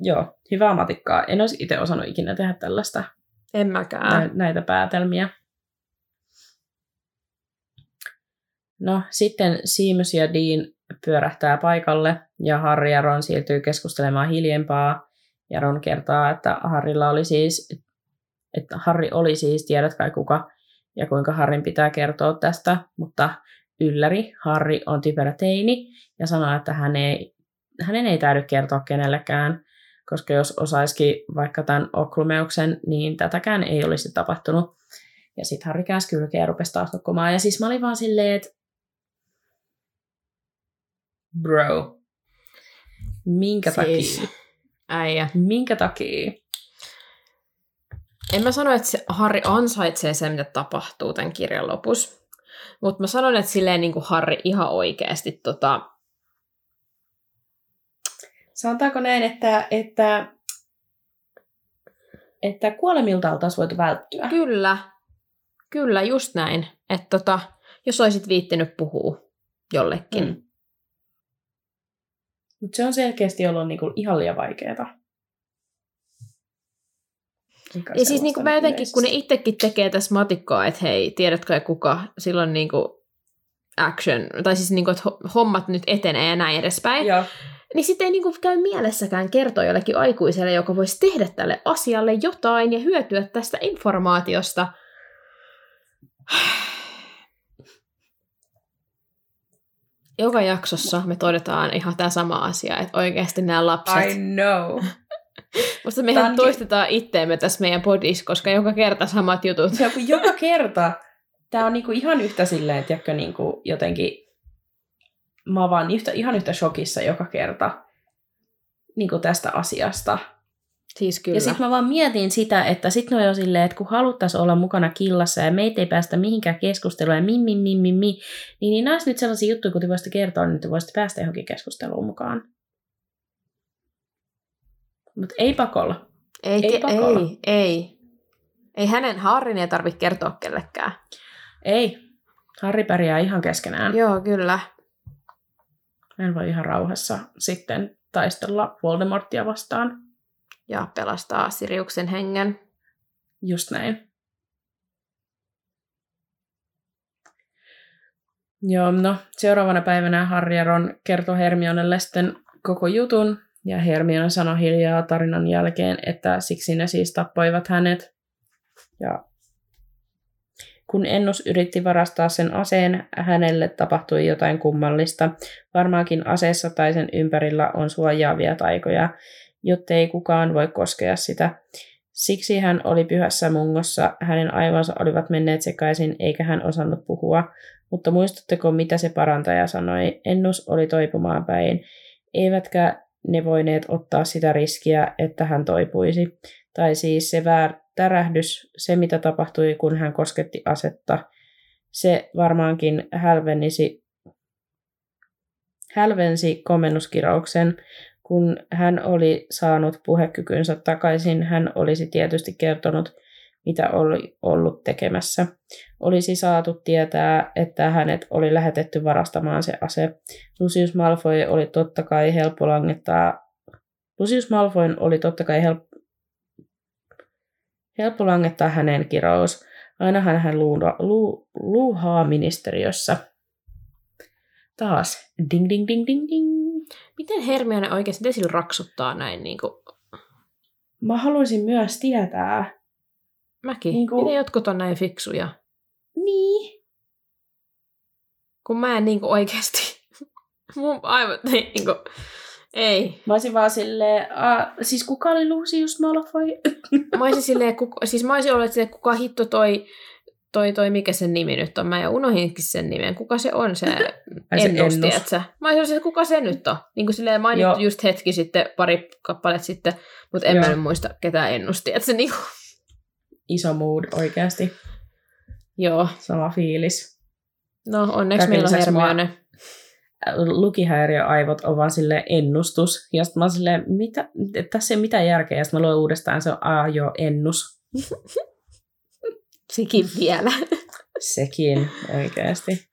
Speaker 2: joo, hyvää matikkaa. En olisi itse osannut ikinä tehdä tällaista.
Speaker 3: En mäkään.
Speaker 2: Nä, näitä päätelmiä. No, sitten Seamus ja Dean pyörähtää paikalle ja Harry ja Ron siirtyy keskustelemaan hiljempaa. Ja Ron kertaa, että Harrylla oli siis, että Harry oli siis, tiedät kai kuka, ja kuinka Harrin pitää kertoa tästä, mutta ylläri Harry on typerä teini ja sanoo, että hän ei, hänen ei täydy kertoa kenellekään, koska jos osaisikin vaikka tämän oklumeuksen, niin tätäkään ei olisi tapahtunut. Ja sitten Harry käänsi kylkeä ja rupesi taas. Ja siis mä olin vaan silleen, että bro, minkä siis, takia?
Speaker 3: Äijä.
Speaker 2: Minkä takia?
Speaker 3: En mä sano, että se Harri ansaitsee sen, mitä tapahtuu tämän kirjan lopussa. Mutta mä sanon, että silleen niin kuin Harri ihan oikeasti tota...
Speaker 2: Sanotaanko näin, että, että, että kuolemilta oltaisiin voitu välttyä?
Speaker 3: Kyllä. Kyllä, just näin. Että tota, jos olisit viittinyt puhua jollekin. Mm.
Speaker 2: Mutta se on selkeästi ollut niinku ihan liian vaikeaa.
Speaker 3: Ja siis niin kuin mä jotenkin, kun ne itsekin tekee tässä matikkaa, että hei, tiedätkö kuka, silloin niin kuin action, tai siis niin kuin, että hommat nyt etenee ja näin edespäin. Ja. Niin sitten ei niin kuin käy mielessäkään kertoa jollekin aikuiselle, joka voisi tehdä tälle asialle jotain ja hyötyä tästä informaatiosta. Joka jaksossa me todetaan ihan tämä sama asia, että oikeasti nämä lapset...
Speaker 2: I know. <laughs>
Speaker 3: Musta mehän Tanki. toistetaan itteemme tässä meidän podissa, koska joka kerta samat jutut.
Speaker 2: Kun joka kerta. Tämä on niinku ihan yhtä silleen, että niinku jotenkin mä vaan yhtä, ihan yhtä shokissa joka kerta niinku tästä asiasta.
Speaker 3: Siis kyllä.
Speaker 2: Ja sitten mä vaan mietin sitä, että sitten ne on silleen, että kun haluttaisiin olla mukana killassa ja meitä ei päästä mihinkään keskusteluun ja mi, mi, mi, niin, niin nämä nyt sellaisia juttuja, kun te voisitte kertoa, niin te voisitte päästä johonkin keskusteluun mukaan. Mutta ei pakolla.
Speaker 3: Ei, ei, pakolla. ei, ei. Ei hänen Harrin ei tarvitse kertoa kellekään.
Speaker 2: Ei. Harri pärjää ihan keskenään.
Speaker 3: Joo, kyllä.
Speaker 2: Hän voi ihan rauhassa sitten taistella Voldemortia vastaan.
Speaker 3: Ja pelastaa Siriuksen hengen.
Speaker 2: Just näin. Joo, no seuraavana päivänä Harri ja Ron kertoo Hermionelle sitten koko jutun Ja Hermione sanoi hiljaa tarinan jälkeen, että siksi ne siis tappoivat hänet. Ja kun Ennus yritti varastaa sen aseen, hänelle tapahtui jotain kummallista. Varmaankin aseessa tai sen ympärillä on suojaavia taikoja, jottei kukaan voi koskea sitä. Siksi hän oli pyhässä mungossa, hänen aivonsa olivat menneet sekaisin eikä hän osannut puhua. Mutta muistatteko, mitä se parantaja sanoi? Ennus oli toipumaan päin. Eivätkä ne voineet ottaa sitä riskiä, että hän toipuisi. Tai siis se väär, tärähdys, se mitä tapahtui, kun hän kosketti asetta, se varmaankin hälvenisi, hälvensi komennuskirauksen. Kun hän oli saanut puhekykynsä takaisin, hän olisi tietysti kertonut, mitä oli ollut tekemässä. Olisi saatu tietää, että hänet oli lähetetty varastamaan se ase. Lucius Malfoy oli totta kai helppo langettaa Lucius Malfoyn oli totta kai helppo Helppo langettaa hänen kirous. Ainahan hän luuha, lu, luuhaa ministeriössä. Taas. Ding, ding, ding, ding, ding.
Speaker 3: Miten Hermione oikeasti, miten sillä raksuttaa näin niin kuin...
Speaker 2: Mä haluaisin myös tietää.
Speaker 3: Mäkin.
Speaker 2: Niin kuin-
Speaker 3: kuin... Miten jotkut on näin fiksuja?
Speaker 2: Niin.
Speaker 3: Kun mä en niin kuin oikeasti... <laughs> Mun aivot niin kuin... Ei.
Speaker 2: Mä olisin vaan silleen, a, siis kuka oli Lucius Malfoy?
Speaker 3: Mä olisin silleen, kuka, siis mä olisin ollut silleen, kuka hitto toi, toi, toi, mikä sen nimi nyt on. Mä jo unohdinkin sen nimen. Kuka se on se <laughs>
Speaker 2: se
Speaker 3: ennus? Mä olisin silleen, kuka se nyt on. Niin kuin silleen mainittu
Speaker 2: Joo.
Speaker 3: just hetki sitten, pari kappalet sitten, mutta en
Speaker 2: Joo.
Speaker 3: mä nyt muista ketään ennusti. Että se niin kuin,
Speaker 2: Iso mood oikeasti.
Speaker 3: joo.
Speaker 2: Sama fiilis.
Speaker 3: No onneksi
Speaker 2: Kaiken
Speaker 3: meillä on
Speaker 2: mä-
Speaker 3: Hermione.
Speaker 2: Lukihäiriöaivot on vaan sille ennustus. Ja sitten mä oon silleen, mitä, että tässä ei ole mitään järkeä. Ja sitten mä luen uudestaan, se on a, jo ennus. <laughs>
Speaker 3: Sikin vielä.
Speaker 2: Sekin oikeasti.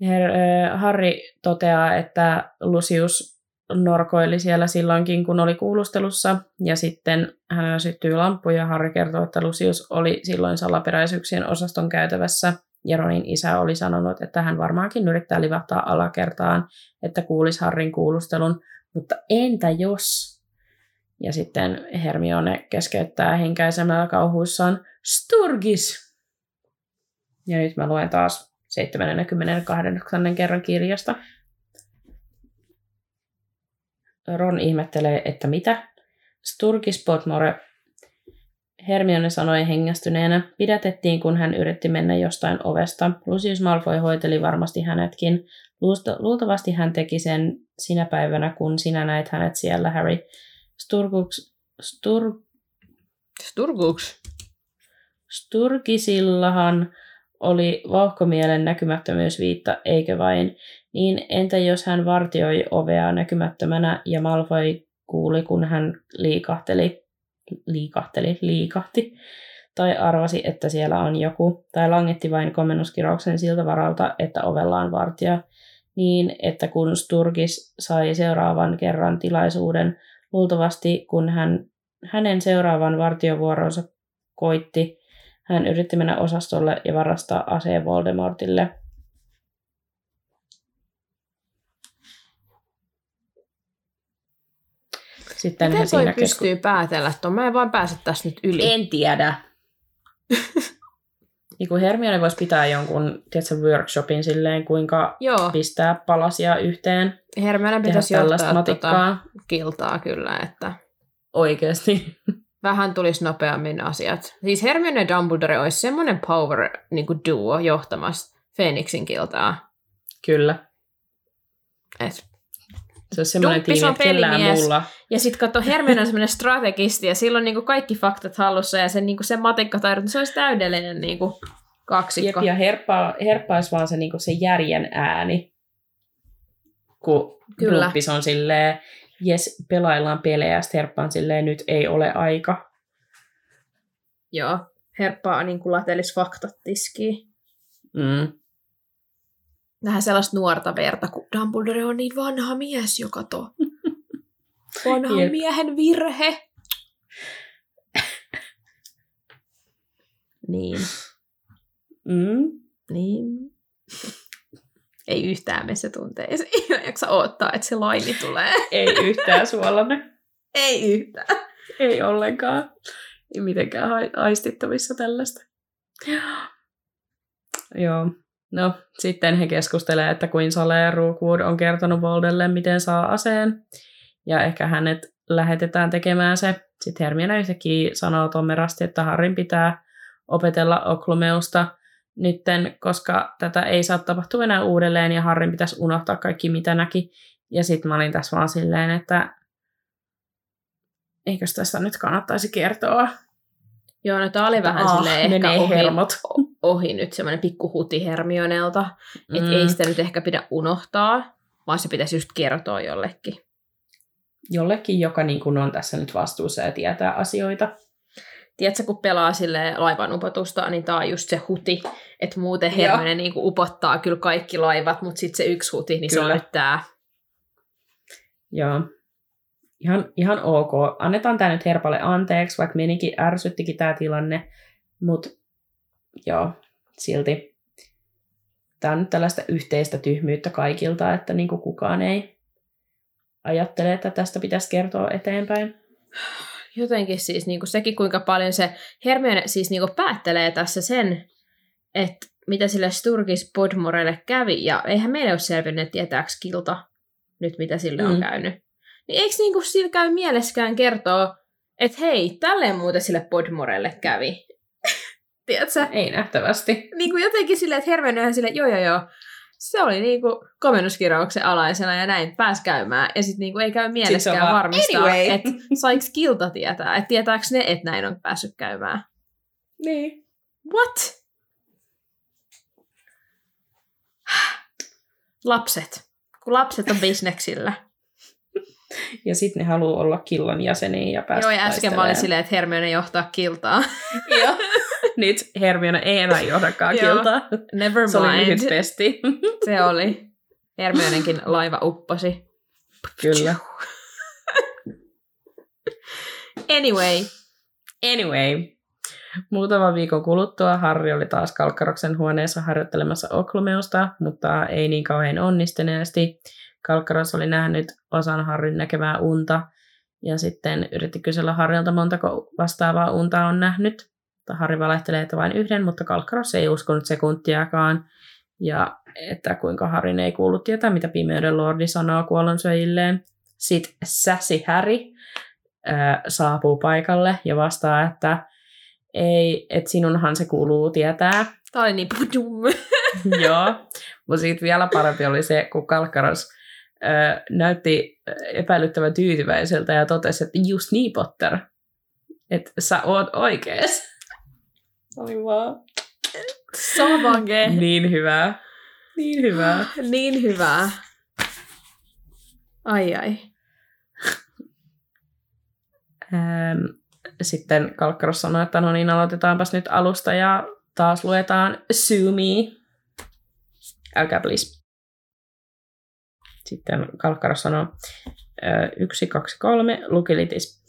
Speaker 2: Her, äh, Harry toteaa, että Lucius norkoili siellä silloinkin, kun oli kuulustelussa, ja sitten hänellä syttyy lamppu, ja Harry kertoo, että Lucius oli silloin salaperäisyyksien osaston käytävässä, ja Ronin isä oli sanonut, että hän varmaankin yrittää livahtaa alakertaan, että kuulisi Harrin kuulustelun, mutta entä jos? Ja sitten Hermione keskeyttää henkäisemällä kauhuissaan Sturgis! Ja nyt mä luen taas 78. kerran kirjasta. Ron ihmettelee, että mitä? Sturgis Potmore. Hermione sanoi hengästyneenä. Pidätettiin, kun hän yritti mennä jostain ovesta. Lucius Malfoy hoiteli varmasti hänetkin. Luulta- Luultavasti hän teki sen sinä päivänä, kun sinä näit hänet siellä, Harry. Sturguks, Stur,
Speaker 3: Sturguks.
Speaker 2: Sturgisillahan oli vauhkomielen näkymättömyysviitta, eikö vain? Niin entä jos hän vartioi ovea näkymättömänä ja Malfoy kuuli, kun hän liikahteli, liikahteli, liikahti, tai arvasi, että siellä on joku, tai langetti vain komennuskirauksen siltä varalta, että ovella on vartija, niin että kun Sturgis sai seuraavan kerran tilaisuuden, luultavasti kun hän, hänen seuraavan vartiovuoronsa koitti, hän yritti mennä osastolle ja varastaa aseen Voldemortille. Sitten
Speaker 3: Miten
Speaker 2: siinä
Speaker 3: toi pystyy päätellä tuon? Mä en vaan pääse tästä nyt yli.
Speaker 2: En tiedä. <laughs> niin kuin Hermione voisi pitää jonkun tiedätkö, workshopin silleen, kuinka
Speaker 3: Joo,
Speaker 2: pistää palasia yhteen,
Speaker 3: Hermione pitäisi johtaa
Speaker 2: matikkaa.
Speaker 3: tota, kiltaa kyllä, että
Speaker 2: Oikeasti.
Speaker 3: vähän tulisi nopeammin asiat. Siis Hermione ja Dumbledore olisi semmoinen power niin kuin duo johtamassa Phoenixin kiltaa.
Speaker 2: Kyllä.
Speaker 3: Et.
Speaker 2: Se on semmoinen tiimi,
Speaker 3: on
Speaker 2: että kellään
Speaker 3: pelimies.
Speaker 2: muulla.
Speaker 3: Ja sitten katso, Hermione on semmoinen strategisti ja sillä on niin kuin kaikki faktat hallussa ja sen, niin kuin sen matikkataidot, niin se olisi täydellinen niin kuin kaksikko.
Speaker 2: Jep, ja herppaa, herppaisi vaan se, niinku se järjen ääni. Kun
Speaker 3: Kyllä.
Speaker 2: Gruppis on silleen, jes, pelaillaan pelejä, ja herppa on silleen, nyt ei ole aika.
Speaker 3: Joo, herppaa niin kuin latelis faktat tiskiin.
Speaker 2: Mm.
Speaker 3: Vähän sellaista nuorta verta, kun Dumbledore on niin vanha mies, joka to. <laughs> Vanhan
Speaker 2: Jep.
Speaker 3: miehen virhe. niin,
Speaker 2: Mm.
Speaker 3: niin. Ei yhtään meissä tunteisiin. <laughs> Ei jaksa odottaa, että se laini tulee. <laughs>
Speaker 2: Ei yhtään suolainen.
Speaker 3: Ei yhtään.
Speaker 2: Ei ollenkaan. Ei mitenkään aistittavissa tällaista. <gasps> Joo. No, sitten he keskustelee, että kuin Sale ja Rookwood on kertonut Voldelle, miten saa aseen. Ja ehkä hänet lähetetään tekemään se. Sitten Hermione yhtäkkiä sanoo tomerasti, että Harrin pitää opetella Oklumeusta nytten, koska tätä ei saa tapahtua enää uudelleen ja Harrin pitäisi unohtaa kaikki, mitä näki. Ja sitten mä olin tässä vaan silleen, että eikös tästä nyt kannattaisi kertoa.
Speaker 3: Joo, no tää oli vähän
Speaker 2: Ah,
Speaker 3: silleen ehkä ohi,
Speaker 2: hermot.
Speaker 3: Ohi nyt semmoinen pikku huti Hermionelta. Mm. Että ei sitä nyt ehkä pidä unohtaa, vaan se pitäisi just kertoa jollekin.
Speaker 2: Jollekin, joka niin kuin on tässä nyt vastuussa ja tietää asioita.
Speaker 3: Tiedätkö, kun pelaa sille laivan upotusta, niin tää on just se huti, että muuten. Hermione niin upottaa kyllä kaikki laivat, mutta sitten se yksi huti, niin se on
Speaker 2: Kyllä.
Speaker 3: nyt tää.
Speaker 2: Joo. Ihan, ihan ok. Annetaan tämä nyt Herpalle anteeksi, vaikka menikin ärsyttikin tämä tilanne. Mutta joo, silti. Tämä on nyt tällaista yhteistä tyhmyyttä kaikilta, että niinku kukaan ei ajattele, että tästä pitäisi kertoa eteenpäin.
Speaker 3: Jotenkin siis niin kuin sekin, kuinka paljon se Hermione siis niin kuin päättelee tässä sen, että mitä sille Sturgis Podmorelle kävi, ja eihän meille ole selvinnyt, tietääks Kilta nyt, mitä sille on
Speaker 2: Mm.
Speaker 3: käynyt. Niin eikö niin kuin sillä käy mieleskään kertoa, että hei, tälleen muuten sille Podmorelle kävi. Tiedätkö?
Speaker 2: Ei nähtävästi.
Speaker 3: Niin kuin jotenkin silleen, että Hermione on silleen, joo joo joo, se oli niinku komennuskirjauksen alaisena ja näin pääs käymään. Ja sitten niinku ei käy mieleskään
Speaker 2: vaan,
Speaker 3: varmistaa,
Speaker 2: anyway.
Speaker 3: että saiks Kilta tietää, että tietääkö ne, että näin on päässyt käymään.
Speaker 2: Niin.
Speaker 3: What? Lapset. Kun lapset on bisneksillä. <laughs>
Speaker 2: Ja sitten ne haluaa olla killan jäseniä ja päästä
Speaker 3: Joo, ja äsken mä olin silleen, että Hermione johtaa Kiltaa.
Speaker 2: Joo. <laughs> Nyt Hermione ei enää johdakaan <laughs> kiltaa.
Speaker 3: Never
Speaker 2: Se oli lyhyt
Speaker 3: mind.
Speaker 2: pesti. <laughs>
Speaker 3: Se oli. Hermionenkin laiva upposi.
Speaker 2: Kyllä.
Speaker 3: Anyway.
Speaker 2: Anyway, muutaman viikon kuluttua Harri oli taas Kalkkaroksen huoneessa harjoittelemassa Oklumeusta, mutta ei niin kauhean onnistuneesti. Kalkkaros oli nähnyt osan Harrin näkemää unta ja sitten yritti kysellä Harrilta montako vastaavaa unta on nähnyt. Mutta Harri valehtelee, että vain yhden, mutta Kalkkaros ei uskonut sekuntiakaan. Ja että kuinka Harrin ei kuullut tietää, mitä pimeyden lordi sanoo kuollonsyöjilleen. Sitten Sassy Harry ää, saapuu paikalle ja vastaa, että ei, että sinunhan se kuuluu tietää.
Speaker 3: Tää oli niin pudum. <laughs>
Speaker 2: Joo, mutta sitten vielä parempi oli se, kun Kalkkaros ää, näytti epäilyttävän tyytyväiseltä ja totesi, että just niin Potter, että sä oot oikees. Oli vaan
Speaker 3: Savange.
Speaker 2: niin hyvää. Niin hyvää. <gasps>
Speaker 3: Niin hyvää. Ai ai.
Speaker 2: Ähm, sitten Kalkkaros sanoi, että no niin, aloitetaanpas nyt alusta ja taas luetaan Sue Me. Älkää please. Sitten Kalkkaros sanoi, ö, yksi, kaksi, kolme, lukilitis.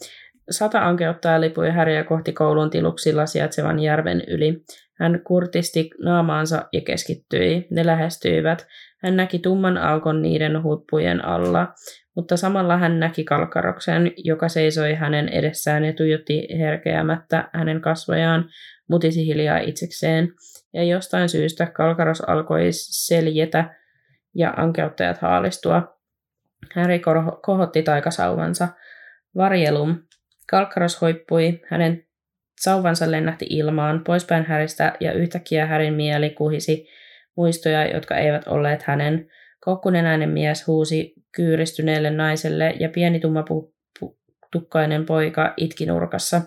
Speaker 2: Sata ankeuttaa lipui häriä kohti koulun tiluksilla sijaitsevan järven yli. Hän kurtisti naamaansa ja keskittyi. Ne lähestyivät. Hän näki tumman aukon niiden huippujen alla, mutta samalla hän näki Kalkkaroksen, joka seisoi hänen edessään ja tuijotti herkeämättä hänen kasvojaan, mutisi hiljaa itsekseen, ja jostain syystä Kalkaros alkoi seljetä ja ankeuttajat haalistua. Häri kohotti taikasauvansa. Varjelum. Kalkkaros hoippui, hänen sauvansa lennähti ilmaan, poispäin Häristä, ja yhtäkkiä Härin mieli kuhisi muistoja, jotka eivät olleet hänen. Kokkunenäinen mies huusi kyyristyneelle naiselle, ja pieni tumma pu- pu- tukkainen poika itki nurkassa.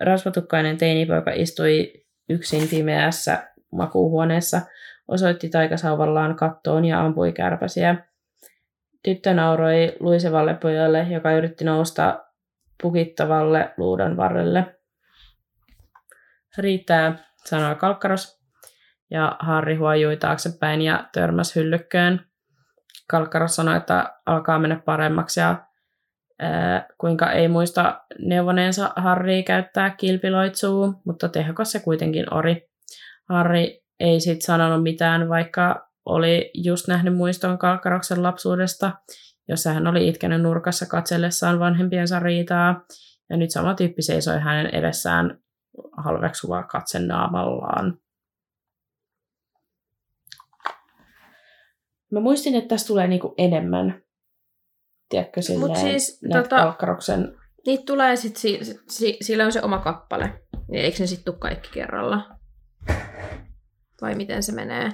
Speaker 2: Rasvatukkainen teinipoika istui yksin pimeässä makuuhuoneessa, osoitti taikasauvallaan kattoon ja ampui kärpäsiä. Tyttö nauroi luisevalle pojalle, joka yritti nousta pukittavalle luudan varrelle. Riittää, sanoi Kalkkaros, ja Harri huojui taaksepäin ja törmäsi hyllykköön. Kalkkaros sanoi, että alkaa mennä paremmaksi ja ää, kuinka ei muista neuvoneensa Harri käyttää kilpiloitsua, mutta tehokas se kuitenkin ori. Harri ei sitten sanonut mitään, vaikka oli just nähnyt muiston Kalkkaroksen lapsuudesta, jossa hän oli itkenyt nurkassa katsellessaan vanhempiensa riitaa, ja nyt sama tyyppi seisoi hänen edessään halveksuvaa katse naamallaan. Mä muistin, että tästä tulee niinku enemmän. Tiedätkö, silleen,
Speaker 3: siis,
Speaker 2: näitä
Speaker 3: tota-
Speaker 2: Kalkkaroksen...
Speaker 3: Niitä tulee sitten, si, si, sillä on se oma kappale. Niin Eikö ne sitten tule kaikki kerralla? Vai miten se menee?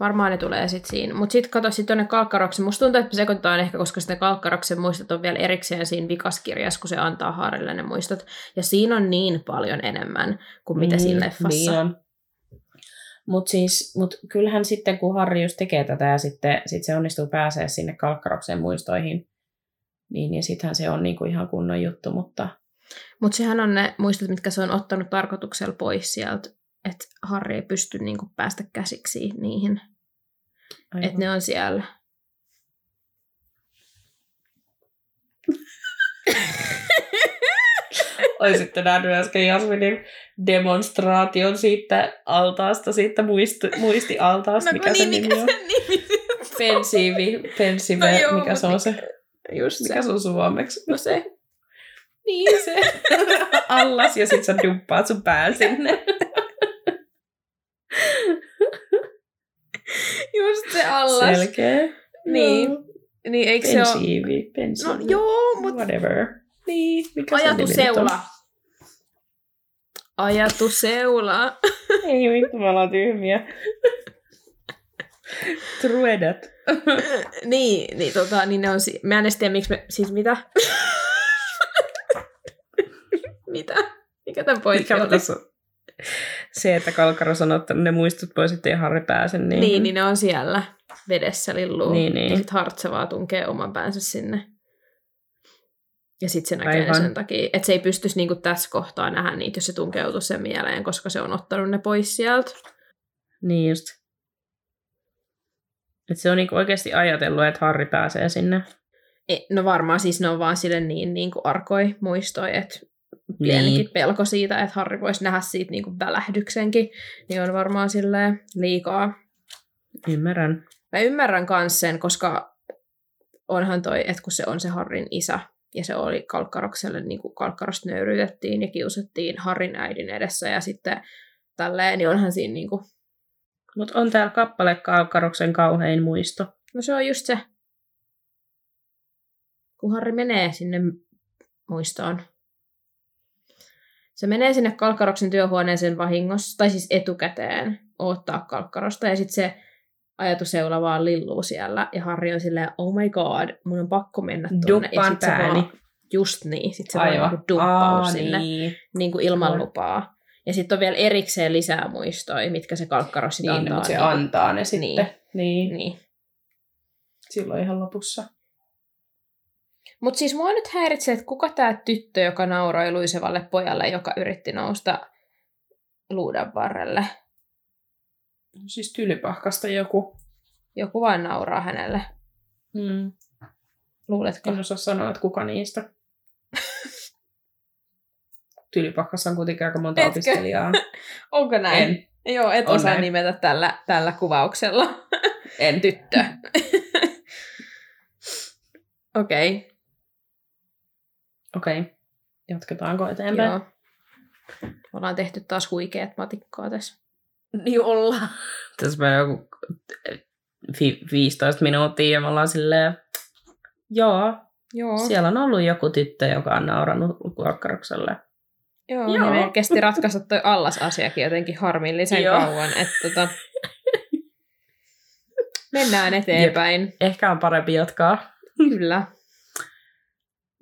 Speaker 3: Varmaan ne tulee sitten siinä. Mutta sitten kato sitten tuonne Kalkkaroksen. Musta tuntuu, että me sekoitetaan ehkä, koska sitten Kalkkaroksen muistot on vielä erikseen siinä vikaskirjassa, kun se antaa Haarille ne muistot. Ja siinä on niin paljon enemmän kuin mitä siinä leffassa.
Speaker 2: Niin on. Mutta siis, mut kyllähän sitten, kun Harri just tekee tätä ja sitten sit se onnistuu pääsee sinne Kalkkaroksen muistoihin, niin, niin sittenhän se on niinku ihan kunnon juttu, mutta
Speaker 3: Mutta sehän on ne muistot, mitkä se on ottanut tarkoituksella pois sieltä, että Harri ei pysty niinku päästä käsiksi niihin.
Speaker 2: aivan.
Speaker 3: Että ne on siellä.
Speaker 2: Olisitte nähnyt äsken Jasminin demonstraation siitä altaasta, siitä muisti, muistialtaasta, mikä se nimi on.
Speaker 3: nimi?
Speaker 2: Pensiivi, pensive,
Speaker 3: No joo,
Speaker 2: mikä se on se?
Speaker 3: Just.
Speaker 2: Mikä se on suomeksi?
Speaker 3: No se.
Speaker 2: Niin se. <laughs> Allas ja sit sä dumppaat sun pään sinne. <laughs> <laughs>
Speaker 3: Just se allas.
Speaker 2: Selkeä.
Speaker 3: Niin.
Speaker 2: Joo.
Speaker 3: Niin eikö se ole...
Speaker 2: Pensiivi,
Speaker 3: No joo, mutta
Speaker 2: Whatever. Niin, mikä.
Speaker 3: Ajatuseula.
Speaker 2: on? <laughs> Ei vittu, me ollaan tyhmiä. <laughs> Truedat.
Speaker 3: niin, niin, tota, niin ne on... Si- mä en edes tiedä, miksi me... Siis mitä? mitä? Mikä tämän pointti
Speaker 2: Mikä
Speaker 3: oli?
Speaker 2: tässä on? Se, että Kalkaros on ottanut ne muistot pois, ettei Harri pääse. Niin,
Speaker 3: Niin, niin ne on siellä vedessä lilluu.
Speaker 2: Niin, niin.
Speaker 3: Ja sitten Hartse vaan tunkee oman päänsä sinne. Ja sitten se näkee
Speaker 2: Aivan.
Speaker 3: sen takia, että se ei pystyisi niinku tässä kohtaa nähdä niitä, jos se tunkeutuisi sen mieleen, koska se on ottanut ne pois sieltä.
Speaker 2: niin just. Et se on niinku oikeasti ajatellut, että Harri pääsee sinne.
Speaker 3: E, no varmaan siis ne on vaan sille niin, niin kuin arkoi muistoi, että pienikin
Speaker 2: Niin.
Speaker 3: pelko siitä, että Harri voisi nähdä siitä niin kuin välähdyksenkin, niin on varmaan silleen liikaa.
Speaker 2: Ymmärrän.
Speaker 3: Mä ymmärrän kans sen, koska onhan toi, että kun se on se Harrin isä, ja se oli Kalkkarokselle, niin kuin Kalkkarosta nöyryytettiin ja kiusattiin Harrin äidin edessä, ja sitten tälleen, niin onhan siinä niin kuin,
Speaker 2: Mutta on täällä kappale Kalkaroksen kauhein muisto.
Speaker 3: no se on just se, kun Harri menee sinne muistoon. Se menee sinne Kalkkaroksen työhuoneeseen vahingossa, tai siis etukäteen odottaa Kalkkarosta, ja sitten se ajatuseula vaan lilluu siellä, ja Harri on silleen, oh my god, mun on pakko mennä tuonne. ja
Speaker 2: Duppaan pääni.
Speaker 3: vaan, just niin, sitten se vaan niinku dumppaa sinne
Speaker 2: niin.
Speaker 3: niin kuin ilman lupaa. Ja sitten on vielä erikseen lisää muistoja, mitkä se Kalkkaros
Speaker 2: Niin,
Speaker 3: antaa.
Speaker 2: mutta se antaa ne sitten.
Speaker 3: Niin.
Speaker 2: Niin. niin.
Speaker 3: Niin.
Speaker 2: Silloin ihan lopussa.
Speaker 3: Mutta siis mua nyt häiritsee, että kuka tämä tyttö, joka nauroi luisevalle pojalle, joka yritti nousta luudan varrelle.
Speaker 2: Siis tylypahkasta joku.
Speaker 3: Joku vain nauraa hänelle.
Speaker 2: Mm.
Speaker 3: Luuletko?
Speaker 2: En osaa sanoa, että kuka niistä. <laughs> Tylypahkassa on kuitenkin aika monta
Speaker 3: Etkö?
Speaker 2: opiskelijaa. <laughs>
Speaker 3: Onko näin?
Speaker 2: En.
Speaker 3: Joo, et
Speaker 2: On
Speaker 3: osaa
Speaker 2: näin.
Speaker 3: nimetä tällä, tällä kuvauksella.
Speaker 2: En.
Speaker 3: Tyttö. <laughs> Okei. Okay.
Speaker 2: Okei. Okay. Jatketaanko eteenpäin?
Speaker 3: Joo. Ollaan tehty taas huikeat matikkaa tässä.
Speaker 2: Niin ollaan. Tässä menee joku fi- 15 minuuttia ja me ollaan silleen, joo,
Speaker 3: Joo.
Speaker 2: siellä on ollut joku tyttö, joka on naurannut Kalkkarokselle.
Speaker 3: Joo,
Speaker 2: Joo.
Speaker 3: Meidän kesti ratkaista toi allas-asiakin jotenkin harmillisen
Speaker 2: Joo.
Speaker 3: kauan, että tota, mennään eteenpäin.
Speaker 2: Ehkä on parempi jatkaa.
Speaker 3: Kyllä.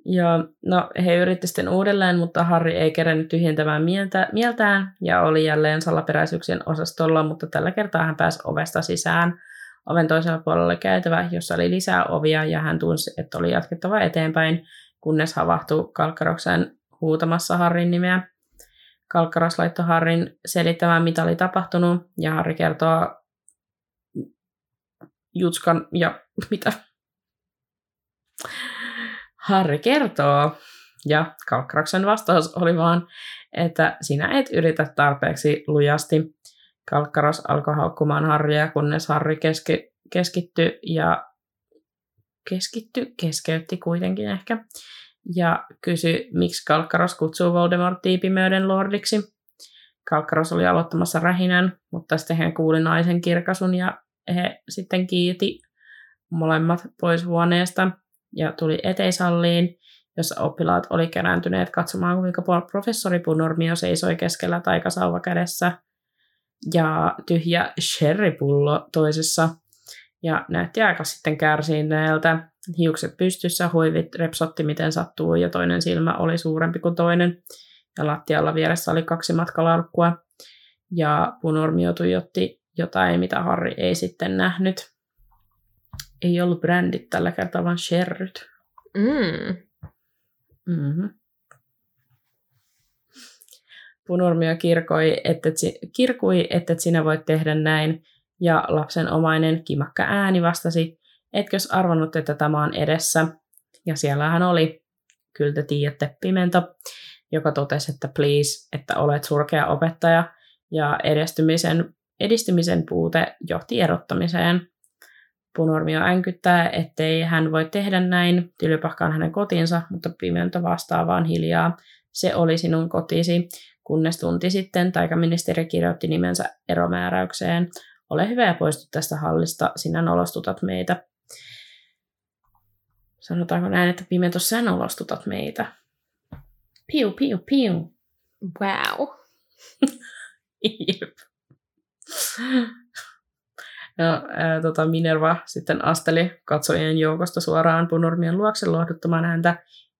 Speaker 2: Ja no, he yritti sitten uudelleen, mutta Harry ei kerännyt tyhjentämään mieltä, mieltään ja oli jälleen salaperäisyyksien osastolla, mutta tällä kertaa hän pääsi ovesta sisään. Oven toisella puolella käytävä, jossa oli lisää ovia ja hän tunsi, että oli jatkettava eteenpäin, kunnes havahtui Kalkkaroksen huutamassa Harrin nimeä. Kalkkaros laittoi Harrin selittämään, mitä oli tapahtunut, ja Harri kertoo Jutskan ja <laughs> mitä Harri kertoo, ja Kalkkaraksen vastaus oli vaan, että sinä et yritä tarpeeksi lujasti. Kalkkaros alkoi haukkumaan Harrya, kunnes Harri keski, keskittyi ja keskitty, keskeytti kuitenkin ehkä, ja kysyi, miksi Kalkkaros kutsuu Voldemortia pimeyden lordiksi. Kalkkaros oli aloittamassa rähinän, mutta sitten hän kuuli naisen kirkasun ja he sitten kiiti molemmat pois huoneesta ja tuli eteisalliin, jossa oppilaat oli kerääntyneet katsomaan, kuinka professori Punormio seisoi keskellä taikasauva kädessä ja tyhjä sherrypullo toisessa ja näytti aika sitten kärsineeltä. Hiukset pystyssä, huivit repsotti miten sattuu ja toinen silmä oli suurempi kuin toinen. Ja lattialla vieressä oli kaksi matkalarkkua. Ja Punormio tuijotti jotain, mitä Harri ei sitten nähnyt. Ei ollut brändit tällä kertaa, vaan sherryt.
Speaker 3: Mm.
Speaker 2: Mm-hmm. Punormio kirkoi, että, kirkui, että sinä voit tehdä näin, ja lapsen omainen kimakka ääni vastasi, etkös arvannut, että tämä on edessä. Ja siellähän oli, kyllä te tiedätte, pimento, joka totesi, että please, että olet surkea opettaja, ja edistymisen, edistymisen puute johti erottamiseen. Punormio änkyttää, ettei hän voi tehdä näin, tylypahkaan hänen kotinsa, mutta pimento vastaa vaan hiljaa. Se oli sinun kotisi, kunnes tunti sitten taikaministeri kirjoitti nimensä eromääräykseen. Ole hyvä ja poistu tästä hallista, sinä nolostutat meitä. Sanotaanko näin, että pimento sä nolostutat meitä? Piu, piu, piu.
Speaker 3: Wow. <laughs>
Speaker 2: No, ää, tota Minerva sitten asteli katsojien joukosta suoraan Punormien luokse lohduttamaan häntä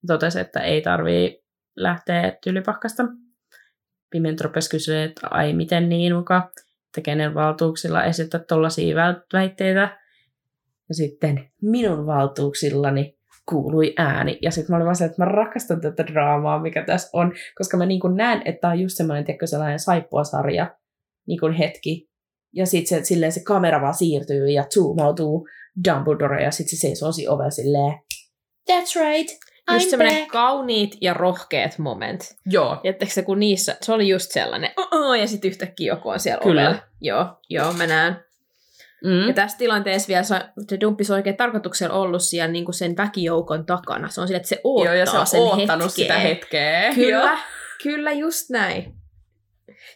Speaker 2: ja totesi, että ei tarvii lähteä tylypahkasta. Pimentropes kysyi, että ai miten niin muka, että kenen valtuuksilla esittää tuollaisia väitteitä. Ja sitten minun valtuuksillani kuului ääni. Ja sitten mä olin vaan se, että mä rakastan tätä draamaa, mikä tässä on, koska mä niin näen, että tämä on just semmoinen, tiedätkö, sellainen saippuasarja niin hetki. Ja sitten se, silleen se kamera vaan siirtyy ja zoomautuu Dumbledore ja sitten se seisoo siinä ovella silleen, that's right,
Speaker 3: Just
Speaker 2: I'm
Speaker 3: semmoinen
Speaker 2: back.
Speaker 3: kauniit ja rohkeat moment.
Speaker 2: Joo.
Speaker 3: Jättekö se, kun niissä, se oli just sellainen, oh, ja sitten yhtäkkiä joku on siellä
Speaker 2: Kyllä.
Speaker 3: ovella. Joo, joo, mä näen.
Speaker 2: Mm.
Speaker 3: Ja tässä tilanteessa vielä se, se dumppis on oikein tarkoituksella ollut siellä niin kuin sen väkijoukon takana. Se on sillä, että se oottaa
Speaker 2: Joo, ja se on
Speaker 3: sen hetkeä.
Speaker 2: sitä hetkeä.
Speaker 3: Kyllä,
Speaker 2: Joo.
Speaker 3: kyllä just näin.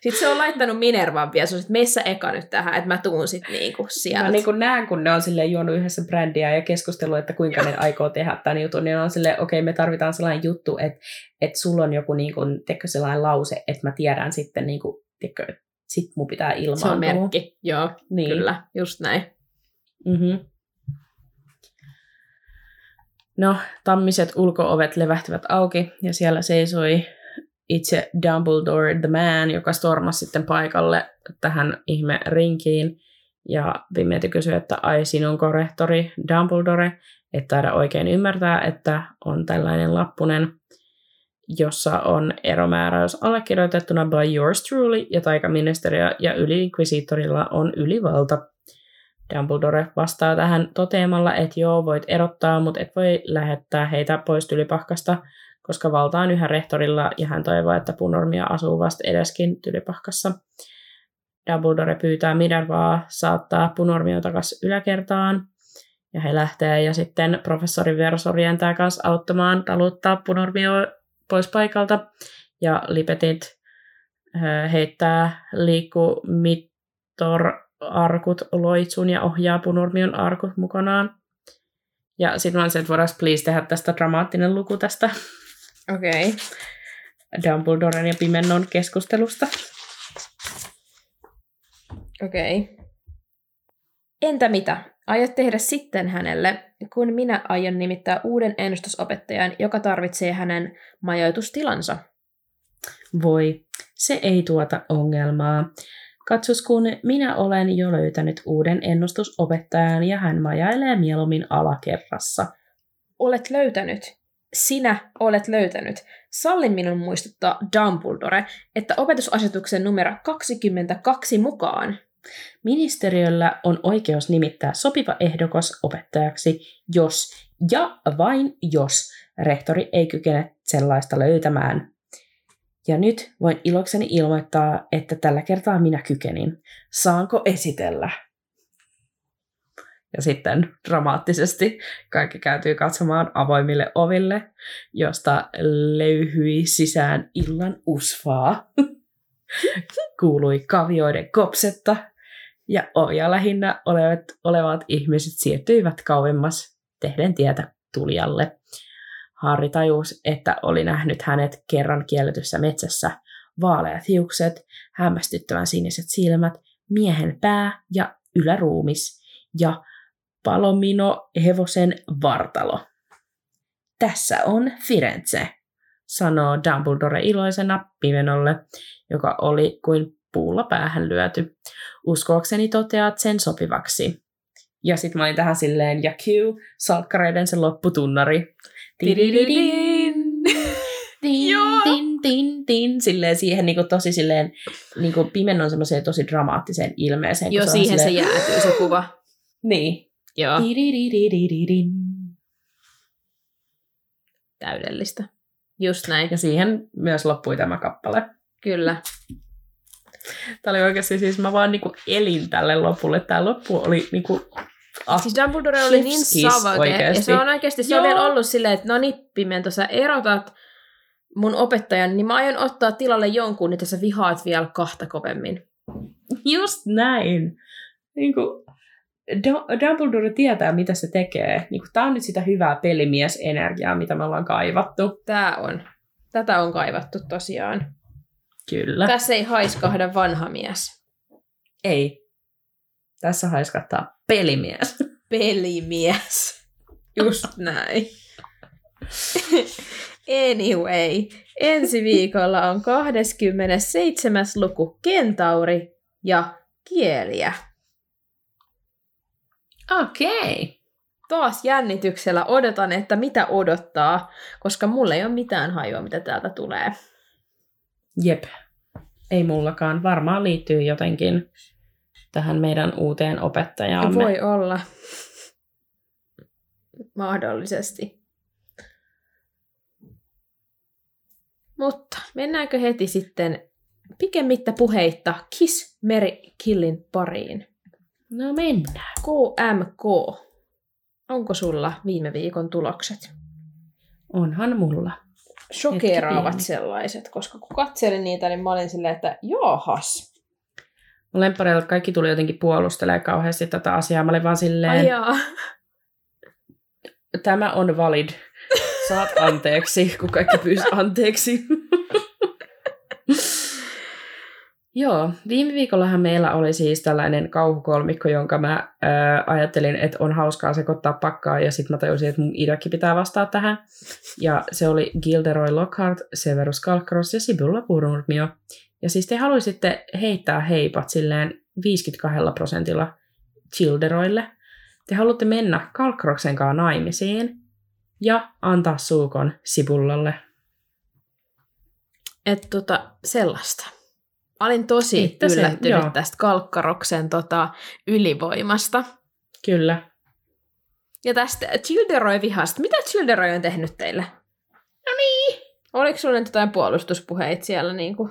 Speaker 3: Sitten se on laittanut Minervan vielä, se on, että meissä eka nyt tähän, että mä tuun sitten niinku sieltä.
Speaker 2: Mä niin kuin näen, kun ne on silleen juonut yhdessä brändiä ja keskustellut, että kuinka ne aikoo tehdä tämän jutun, niin on silleen, okei, okay, me tarvitaan sellainen juttu, että, että sulla on joku niin kuin, teikö sellainen lause, että mä tiedän sitten, niin kuin, teikö, sit mun pitää ilmaantua.
Speaker 3: se on merkki, joo,
Speaker 2: Niin.
Speaker 3: kyllä, just näin.
Speaker 2: Mm-hmm. No, tammiset ulkoovet levähtivät auki ja siellä seisoi itse Dumbledore the Man, joka stormasi sitten paikalle tähän ihme rinkiin. Ja Pimeäti kysyi, että ai sinunko rehtori Dumbledore, et taida oikein ymmärtää, että on tällainen lappunen, jossa on eromääräys allekirjoitettuna by yours truly, ja taikaministeriö ja yli-inquisitorilla on ylivalta. Dumbledore vastaa tähän toteamalla, että joo, voit erottaa, mutta et voi lähettää heitä pois tylypahkasta, koska valta on yhä rehtorilla ja hän toivoo, että Punormia asuu vasta edeskin tylypahkassa. Dumbledore pyytää Minervaa saattaa Punormio takaisin yläkertaan ja he lähtee ja sitten professori Verso rientää kanssa auttamaan taluttaa Punormio pois paikalta ja Lipetit ö, heittää liikkumittor arkut loitsun ja ohjaa Punormion arkut mukanaan. Ja sitten mä olisin, että voidaan please tehdä tästä dramaattinen luku tästä
Speaker 3: Okei. Okay.
Speaker 2: Dumbledoren ja Pimennon keskustelusta.
Speaker 3: Okei. Okay. Entä mitä? Aiot tehdä sitten hänelle, kun minä aion nimittää uuden ennustusopettajan, joka tarvitsee hänen majoitustilansa?
Speaker 2: Voi, se ei tuota ongelmaa. Katsos, kun minä olen jo löytänyt uuden ennustusopettajan ja hän majailee mieluummin alakerrassa.
Speaker 3: Olet löytänyt. Sinä olet löytänyt. Salli minun muistuttaa Dumbledore, että opetusasetuksen numero 22 mukaan
Speaker 2: Ministeriöllä on oikeus nimittää sopiva ehdokas opettajaksi, jos ja vain jos rehtori ei kykene sellaista löytämään. Ja nyt voin ilokseni ilmoittaa, että tällä kertaa minä kykenin. Saanko esitellä? Ja sitten dramaattisesti kaikki käytyy katsomaan avoimille oville, josta löyhyi sisään illan usvaa. <laughs> Kuului kavioiden kopsetta ja ovia lähinnä olevat, olevat ihmiset siirtyivät kauemmas tehden tietä tulijalle. Harri tajus, että oli nähnyt hänet kerran kielletyssä metsässä. Vaaleat hiukset, hämmästyttävän siniset silmät, miehen pää ja yläruumis ja palomino hevosen vartalo. Tässä on Firenze, sanoo Dumbledore iloisena Pimenolle, joka oli kuin puulla päähän lyöty. Uskoakseni toteat sen sopivaksi. Ja sitten mä olin tähän silleen, ja Q, salkkareiden se lopputunnari. Tidididin. Tin, <laughs>
Speaker 3: Joo.
Speaker 2: tin, tin, tin. Silleen siihen niinku tosi silleen, niinku pimennon semmoiseen tosi dramaattiseen ilmeeseen.
Speaker 3: Joo, siihen se
Speaker 2: silleen,
Speaker 3: jäätyy se kuva.
Speaker 2: Niin.
Speaker 3: Joo, täydellistä. Just näin.
Speaker 2: Ja siihen myös loppui tämä kappale.
Speaker 3: Kyllä.
Speaker 2: Tämä oli oikeasti siis, mä vaan niinku elin tälle lopulle. Tämä loppu oli niinku... Ah,
Speaker 3: Siis Dumbledore oli niin savage, ja se on oikeasti, se on
Speaker 2: Joo.
Speaker 3: vielä ollut silleen, että no niin, Pimento, sä erotat mun opettajan, niin mä aion ottaa tilalle jonkun, että sä vihaat vielä kahta kovemmin.
Speaker 2: just näin. Niinku, Du- Dumbledore tietää, mitä se tekee. Niinku, Tämä on nyt sitä hyvää pelimiesenergiaa, mitä me ollaan kaivattu.
Speaker 3: Tää on. Tätä on kaivattu tosiaan.
Speaker 2: Kyllä.
Speaker 3: Tässä ei haiskahda vanha mies.
Speaker 2: Ei. Tässä haiskattaa pelimies. <laughs>
Speaker 3: Pelimies. Just näin. <laughs> anyway, ensi viikolla on 27. luku Kentauri ja kieliä.
Speaker 2: Okei. Okay.
Speaker 3: Taas jännityksellä odotan, että mitä odottaa, koska mulla ei ole mitään hajua, mitä täältä tulee.
Speaker 2: Jep. Ei mullakaan. Varmaan liittyy jotenkin tähän meidän uuteen opettajaamme.
Speaker 3: Voi olla. Mahdollisesti. Mutta mennäänkö heti sitten pikemmittä puheitta Kiss Mary Killin pariin?
Speaker 2: No mennään.
Speaker 3: KMK. Onko sulla viime viikon tulokset?
Speaker 2: Onhan mulla.
Speaker 3: Shokeeraavat
Speaker 2: pieni.
Speaker 3: sellaiset, koska kun katselin niitä, niin mä olin silleen, että jaahas.
Speaker 2: Mun kaikki tuli jotenkin puolustelee kauheasti tätä asiaa. Mä olin vaan silleen,
Speaker 3: Ai jaa.
Speaker 2: tämä on valid. Saat anteeksi, kun kaikki pyysi anteeksi. <laughs> Joo, viime viikollahan meillä oli siis tällainen kauhukolmikko, jonka mä ää, ajattelin, että on hauskaa sekoittaa pakkaa, ja sitten mä tajusin, että mun idäkin pitää vastaa tähän. Ja se oli Gilderoy Lockhart, Severus Kalkkaros ja Sibylla Purnurmio. Ja siis te haluaisitte heittää heipat silleen 52 prosentilla Gilderoille. Te haluatte mennä Kalkkaroksen kanssa naimisiin ja antaa suukon Sibullalle.
Speaker 3: Että tota, sellaista. Mä olin tosi
Speaker 2: Että se-
Speaker 3: yllättynyt
Speaker 2: joo.
Speaker 3: tästä Kalkkaroksen tota, ylivoimasta.
Speaker 2: Kyllä.
Speaker 3: Ja tästä Childeroy-vihasta. Mitä Childeroy on tehnyt teille? No niin. Oliko sulla nyt jotain puolustuspuheita siellä? Niin kuin?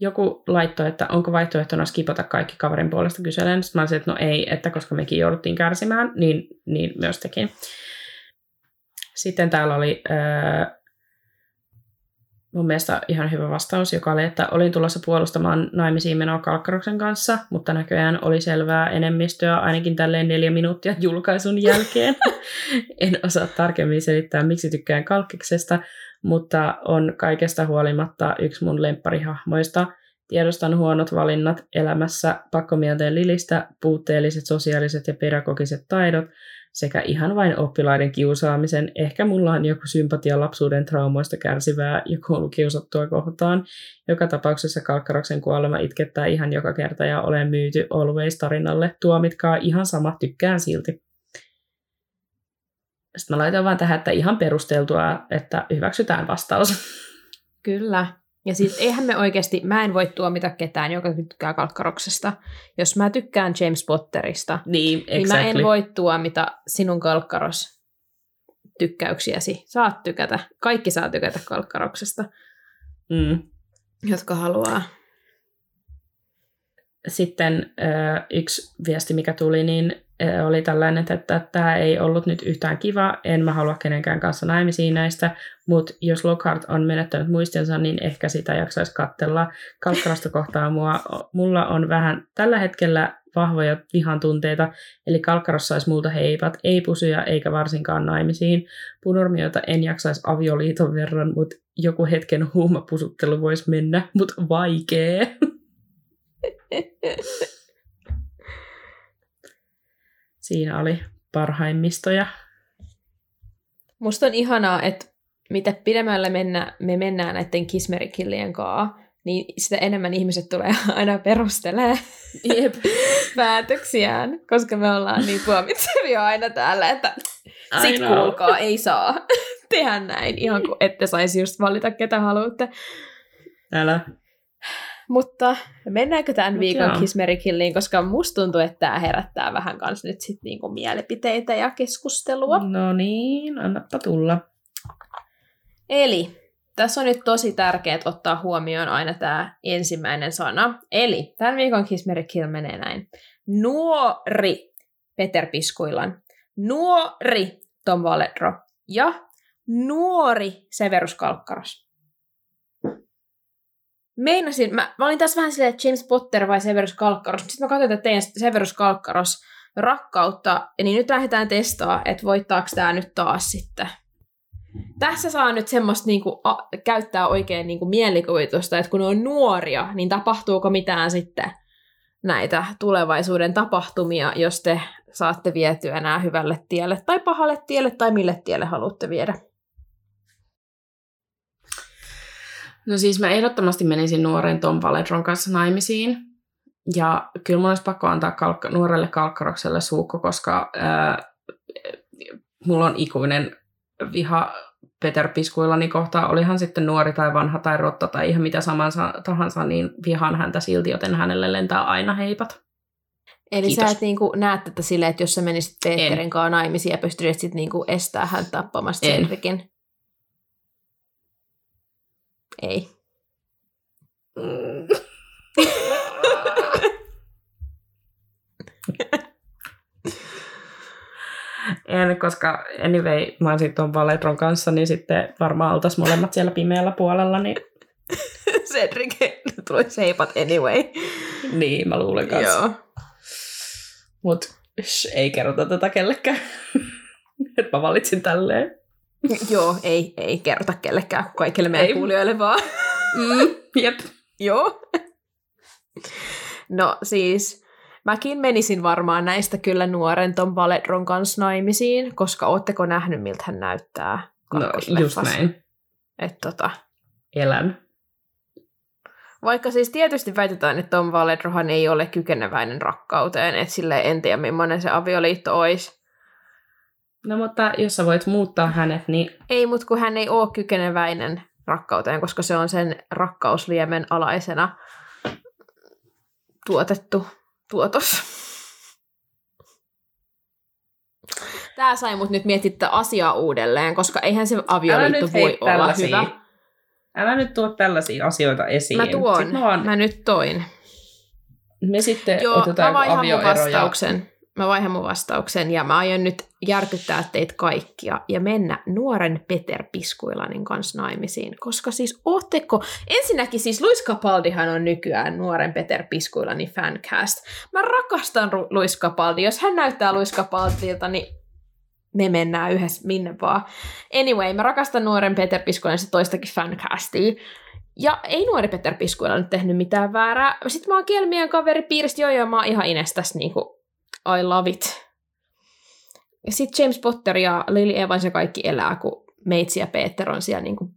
Speaker 2: Joku laittoi, että onko vaihtoehtona skipata kaikki kaverin puolesta kyselen. Sitten mä olisin, että no ei, että koska mekin jouduttiin kärsimään, niin, niin myös tekin. Sitten täällä oli öö, mun mielestä ihan hyvä vastaus, joka oli, että olin tulossa puolustamaan naimisiin menoa Kalkkaroksen kanssa, mutta näköjään oli selvää enemmistöä ainakin tälleen neljä minuuttia julkaisun jälkeen. <laughs> en osaa tarkemmin selittää, miksi tykkään Kalkkiksesta, mutta on kaikesta huolimatta yksi mun lempparihahmoista. Tiedostan huonot valinnat elämässä, pakkomielteen lilistä, puutteelliset sosiaaliset ja pedagogiset taidot sekä ihan vain oppilaiden kiusaamisen. Ehkä mulla on joku sympatia lapsuuden traumoista kärsivää ja koulukiusattua kohtaan. Joka tapauksessa Kalkkaroksen kuolema itkettää ihan joka kerta ja olen myyty Always-tarinalle. Tuomitkaa ihan sama, tykkään silti. Sitten mä laitan vaan tähän, että ihan perusteltua, että hyväksytään vastaus.
Speaker 3: Kyllä. Ja siis eihän me oikeasti, mä en voi tuomita ketään, joka tykkää Kalkkaroksesta. Jos mä tykkään James Potterista,
Speaker 2: Niin,
Speaker 3: niin mä en voi tuomita sinun Kalkkaros tykkäyksiäsi. Saat tykätä. Kaikki saa tykätä Kalkkaroksesta.
Speaker 2: Mm.
Speaker 3: jotka haluaa.
Speaker 2: Sitten yksi viesti, mikä tuli, niin oli tällainen, että tämä ei ollut nyt yhtään kiva, en mä halua kenenkään kanssa naimisiin näistä, mutta jos Lockhart on menettänyt muistinsa, niin ehkä sitä jaksaisi katsella. Kalkkarasta kohtaa mua, mulla on vähän tällä hetkellä vahvoja vihan tunteita, eli Kalkkaros saisi multa heipat, ei pusuja eikä varsinkaan naimisiin. Punurmiota en jaksaisi avioliiton verran, mutta joku hetken huumapusuttelu voisi mennä, mutta vaikee. <laughs> Siinä oli parhaimmistoja.
Speaker 3: Musta on ihanaa, että mitä pidemmälle mennä, me mennään näiden kismerikillien kaa, niin sitä enemmän ihmiset tulee <laughs> aina perustelee
Speaker 2: Jep. <laughs>
Speaker 3: päätöksiään, koska me ollaan niin tuomitsevia aina täällä, että sit kuulkaa, ei saa <laughs> tehdä näin, ihan kuin ette saisi just valita ketä haluatte.
Speaker 2: Älä.
Speaker 3: Mutta mennäänkö tämän viikon
Speaker 2: joo.
Speaker 3: kismerikilliin, koska musta tuntuu, että tämä herättää vähän kans nyt sit niinku mielipiteitä ja keskustelua.
Speaker 2: No niin, annappa tulla.
Speaker 3: Eli tässä on nyt tosi tärkeää ottaa huomioon aina tämä ensimmäinen sana. Eli tämän viikon kismerikill menee näin. Nuori Peter Piskuilan, nuori Tom Valedro ja nuori Severus Kalkkaros. Meinasin, mä, mä olin tässä vähän silleen, että James Potter vai Severus Kalkkaros, sitten mä katsoin, että teidän Severus Kalkkaros rakkautta, niin nyt lähdetään testaa, että voittaako tämä nyt taas sitten. Tässä saa nyt semmoista niinku, a, käyttää oikein niinku mielikuvitusta, että kun ne on nuoria, niin tapahtuuko mitään sitten näitä tulevaisuuden tapahtumia, jos te saatte vietyä nämä hyvälle tielle tai pahalle tielle tai mille tielle haluatte viedä.
Speaker 2: No siis mä ehdottomasti menisin nuoren Tom Valedron kanssa naimisiin. Ja kyllä mun olisi pakko antaa kalkka, nuorelle kalkkarokselle suukko, koska ää, mulla on ikuinen viha Peter Piskuillani kohtaan. Olihan sitten nuori tai vanha tai rotta tai ihan mitä samansa tahansa, niin vihaan häntä silti, joten hänelle lentää aina heipat.
Speaker 3: Eli
Speaker 2: Kiitos.
Speaker 3: sä et niinku näet tätä silleen, että jos sä menisit Peterin kanssa naimisiin ja pystyisit sit niinku estää hän tappamasta
Speaker 2: En.
Speaker 3: Ei.
Speaker 2: En, koska anyway, mä oon sitten Valedron kanssa, niin sitten varmaan oltaisiin molemmat siellä pimeällä puolella, niin, <laughs>
Speaker 3: Cedric tuli seipat anyway.
Speaker 2: niin mä luulen kanssa.
Speaker 3: Joo.
Speaker 2: Mut sh, ei kerrota tätä kellekään. <laughs> että mä valitsin tälleen. <laughs>
Speaker 3: Joo, ei, ei kerrota kellekään, kaikille meidän
Speaker 2: Ei.
Speaker 3: kuulijoille vaan. <laughs>
Speaker 2: Mm, jep.
Speaker 3: Joo. No siis, mäkin menisin varmaan näistä kyllä nuoren Tom Valedron kanssa naimisiin, koska ootteko nähnyt, miltä hän näyttää
Speaker 2: No just näin.
Speaker 3: Et tota,
Speaker 2: Elän.
Speaker 3: vaikka siis tietysti väitetään, että Tom Valedrohan ei ole kykeneväinen rakkauteen, että sille en tiedä, millainen se avioliitto olisi.
Speaker 2: No mutta jos sä voit muuttaa hänet, niin
Speaker 3: Ei, mutta kun hän ei ole kykeneväinen rakkauteen, koska se on sen rakkausliemen alaisena tuotettu tuotos. Tämä sai mut nyt miettiä asiaa uudelleen, koska eihän se avioliitto voi olla hyvä.
Speaker 2: Älä nyt tuo tällaisia asioita esiin.
Speaker 3: Mä tuon,
Speaker 2: Sitten mä, vaan,
Speaker 3: mä nyt toin.
Speaker 2: me sitten
Speaker 3: Joo,
Speaker 2: otetaan
Speaker 3: mä
Speaker 2: avioero ja
Speaker 3: vastauksen. Mä vaihan mun vastauksen ja mä aion nyt järkyttää teitä kaikkia ja mennä nuoren Peter Piskuilanin kanssa naimisiin. Koska siis ootteko, ensinnäkin siis Luis Capaldihan on nykyään nuoren Peter Piskuilanin fancast. Mä rakastan Ru- Luis Capaldi. Jos hän näyttää Luis Capaldilta, niin me mennään yhdessä minne vaan. Anyway, mä rakastan nuoren Peter Piskuilanin se toistakin fancastia. Ja ei nuori Peter Piskuilla nyt tehnyt mitään väärää. Sitten mä oon Kielmien kaveripiiristä, joo joo, mä oon ihan Inestas niinku, I love it. Ja sitten James Potter ja Lily Evans ja kaikki elää, kun Meitsi ja Peter on siellä niinku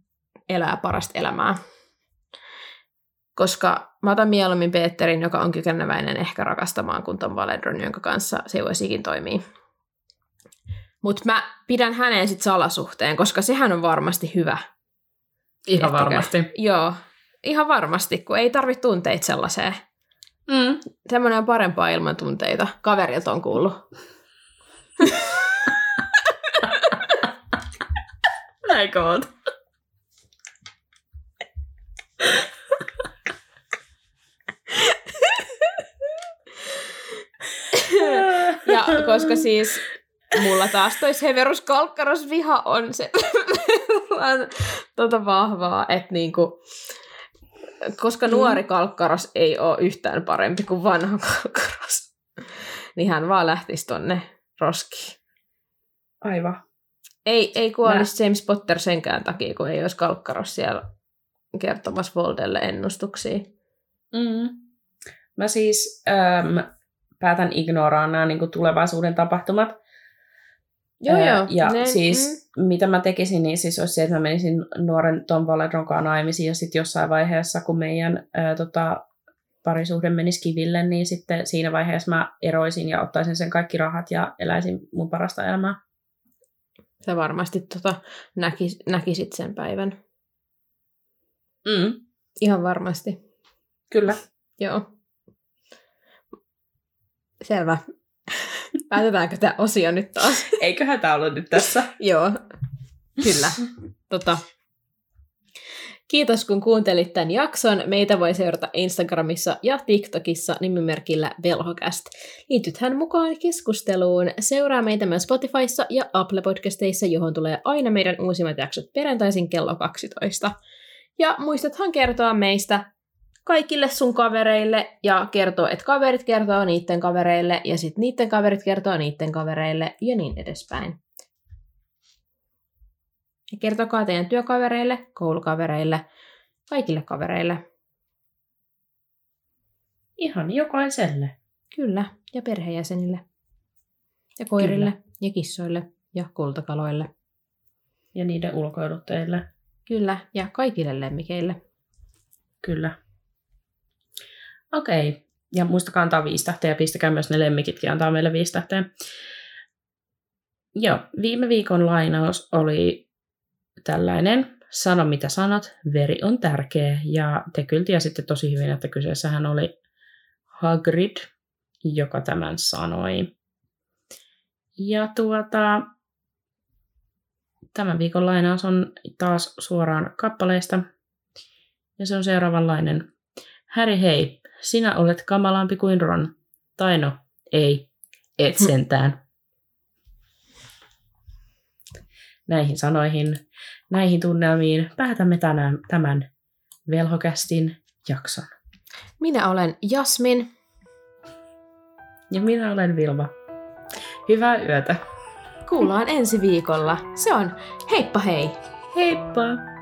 Speaker 3: elää parasta elämää. Koska mä otan mieluummin Peterin, joka on kykeneväinen ehkä rakastamaan, kuin Tom Valedron, jonka kanssa se ei voisi ikin toimia. Mutta mä pidän hänen sit salasuhteen, koska sehän on varmasti hyvä.
Speaker 2: ihan
Speaker 3: Tiettäkö?
Speaker 2: varmasti.
Speaker 3: Joo, ihan varmasti, kun ei tarvitse tunteita sellaiseen.
Speaker 2: Mm.
Speaker 3: Semmoinen on parempaa ilman tunteita. Kaverilta on kuullut.
Speaker 2: Näinkö oot?
Speaker 3: ja koska siis mulla taas toi Severus Kalkkaros viha on se <laughs> tota vahvaa, että niinku, koska
Speaker 2: Mm.
Speaker 3: nuori Kalkkaros ei ole yhtään parempi kuin vanha <laughs> Kalkkaros, niin hän vaan lähtisi tonne roskiin.
Speaker 2: Aivan.
Speaker 3: Ei, ei kuolisi
Speaker 2: Mä-
Speaker 3: James Potter senkään takia, kun ei olisi Kalkkaros siellä kertomassa Voldelle ennustuksia.
Speaker 2: Mm. Mä siis äm, päätän ignoraa nämä niin tulevaisuuden tapahtumat.
Speaker 3: Joo,
Speaker 2: Ää,
Speaker 3: joo.
Speaker 2: Ja
Speaker 3: Ne-
Speaker 2: siis mm. mitä mä tekisin, niin siis olisi se, että mä menisin nuoren Tom Valedron kanssa naimisiin ja sitten jossain vaiheessa, kun meidän ää, tota, parisuhde menisi kiville, niin sitten siinä vaiheessa mä eroisin ja ottaisin sen kaikki rahat ja eläisin mun parasta elämää.
Speaker 3: Sä varmasti tota, näkis, näkisit sen päivän.
Speaker 2: Mm.
Speaker 3: Ihan varmasti.
Speaker 2: Kyllä.
Speaker 3: Joo. Selvä. Päätetäänkö tämä osio nyt taas? <laughs>
Speaker 2: Eiköhän tää ollut nyt tässä. <laughs>
Speaker 3: Joo, kyllä. Tota. Kiitos kun kuuntelit tämän jakson. Meitä voi seurata Instagramissa ja TikTokissa nimimerkillä Velhokast. Liitythän mukaan keskusteluun. Seuraa meitä myös Spotifyssa ja Apple Podcasteissa, johon tulee aina meidän uusimmat jaksot perjantaisin kello 12. Ja muistathan kertoa meistä kaikille sun kavereille ja kertoo, että kaverit kertoo niiden kavereille ja sitten niiden kaverit kertoo niiden kavereille ja niin edespäin. Ja kertokaa teidän työkavereille, koulukavereille, kaikille kavereille.
Speaker 2: Ihan jokaiselle.
Speaker 3: Kyllä, ja perheenjäsenille. Ja koirille, Kyllä. ja kissoille, ja kultakaloille.
Speaker 2: Ja niiden ulkoiluttajille.
Speaker 3: Kyllä, ja kaikille lemmikeille.
Speaker 2: Kyllä. Okei. Ja muistakaa antaa viisi tähteä ja pistäkää myös ne lemmikitkin antaa meille viisi tähteä. Joo, viime viikon lainaus oli tällainen. Sano mitä sanot, veri on tärkeä. Ja te kyllä tiesitte tosi hyvin, että kyseessähän oli Hagrid, joka tämän sanoi. Ja tuota, tämän viikon lainaus on taas suoraan kappaleista. Ja se on seuraavanlainen. Häri hei, sinä olet kamalampi kuin Ron. Tai no, ei, et sentään. Näihin sanoihin, näihin tunnelmiin päätämme tänään tämän velhokästin jakson.
Speaker 3: Minä olen Jasmin.
Speaker 2: Ja minä olen Vilma. Hyvää yötä.
Speaker 3: Kuullaan ensi viikolla. Se on heippa hei!
Speaker 2: Heippa!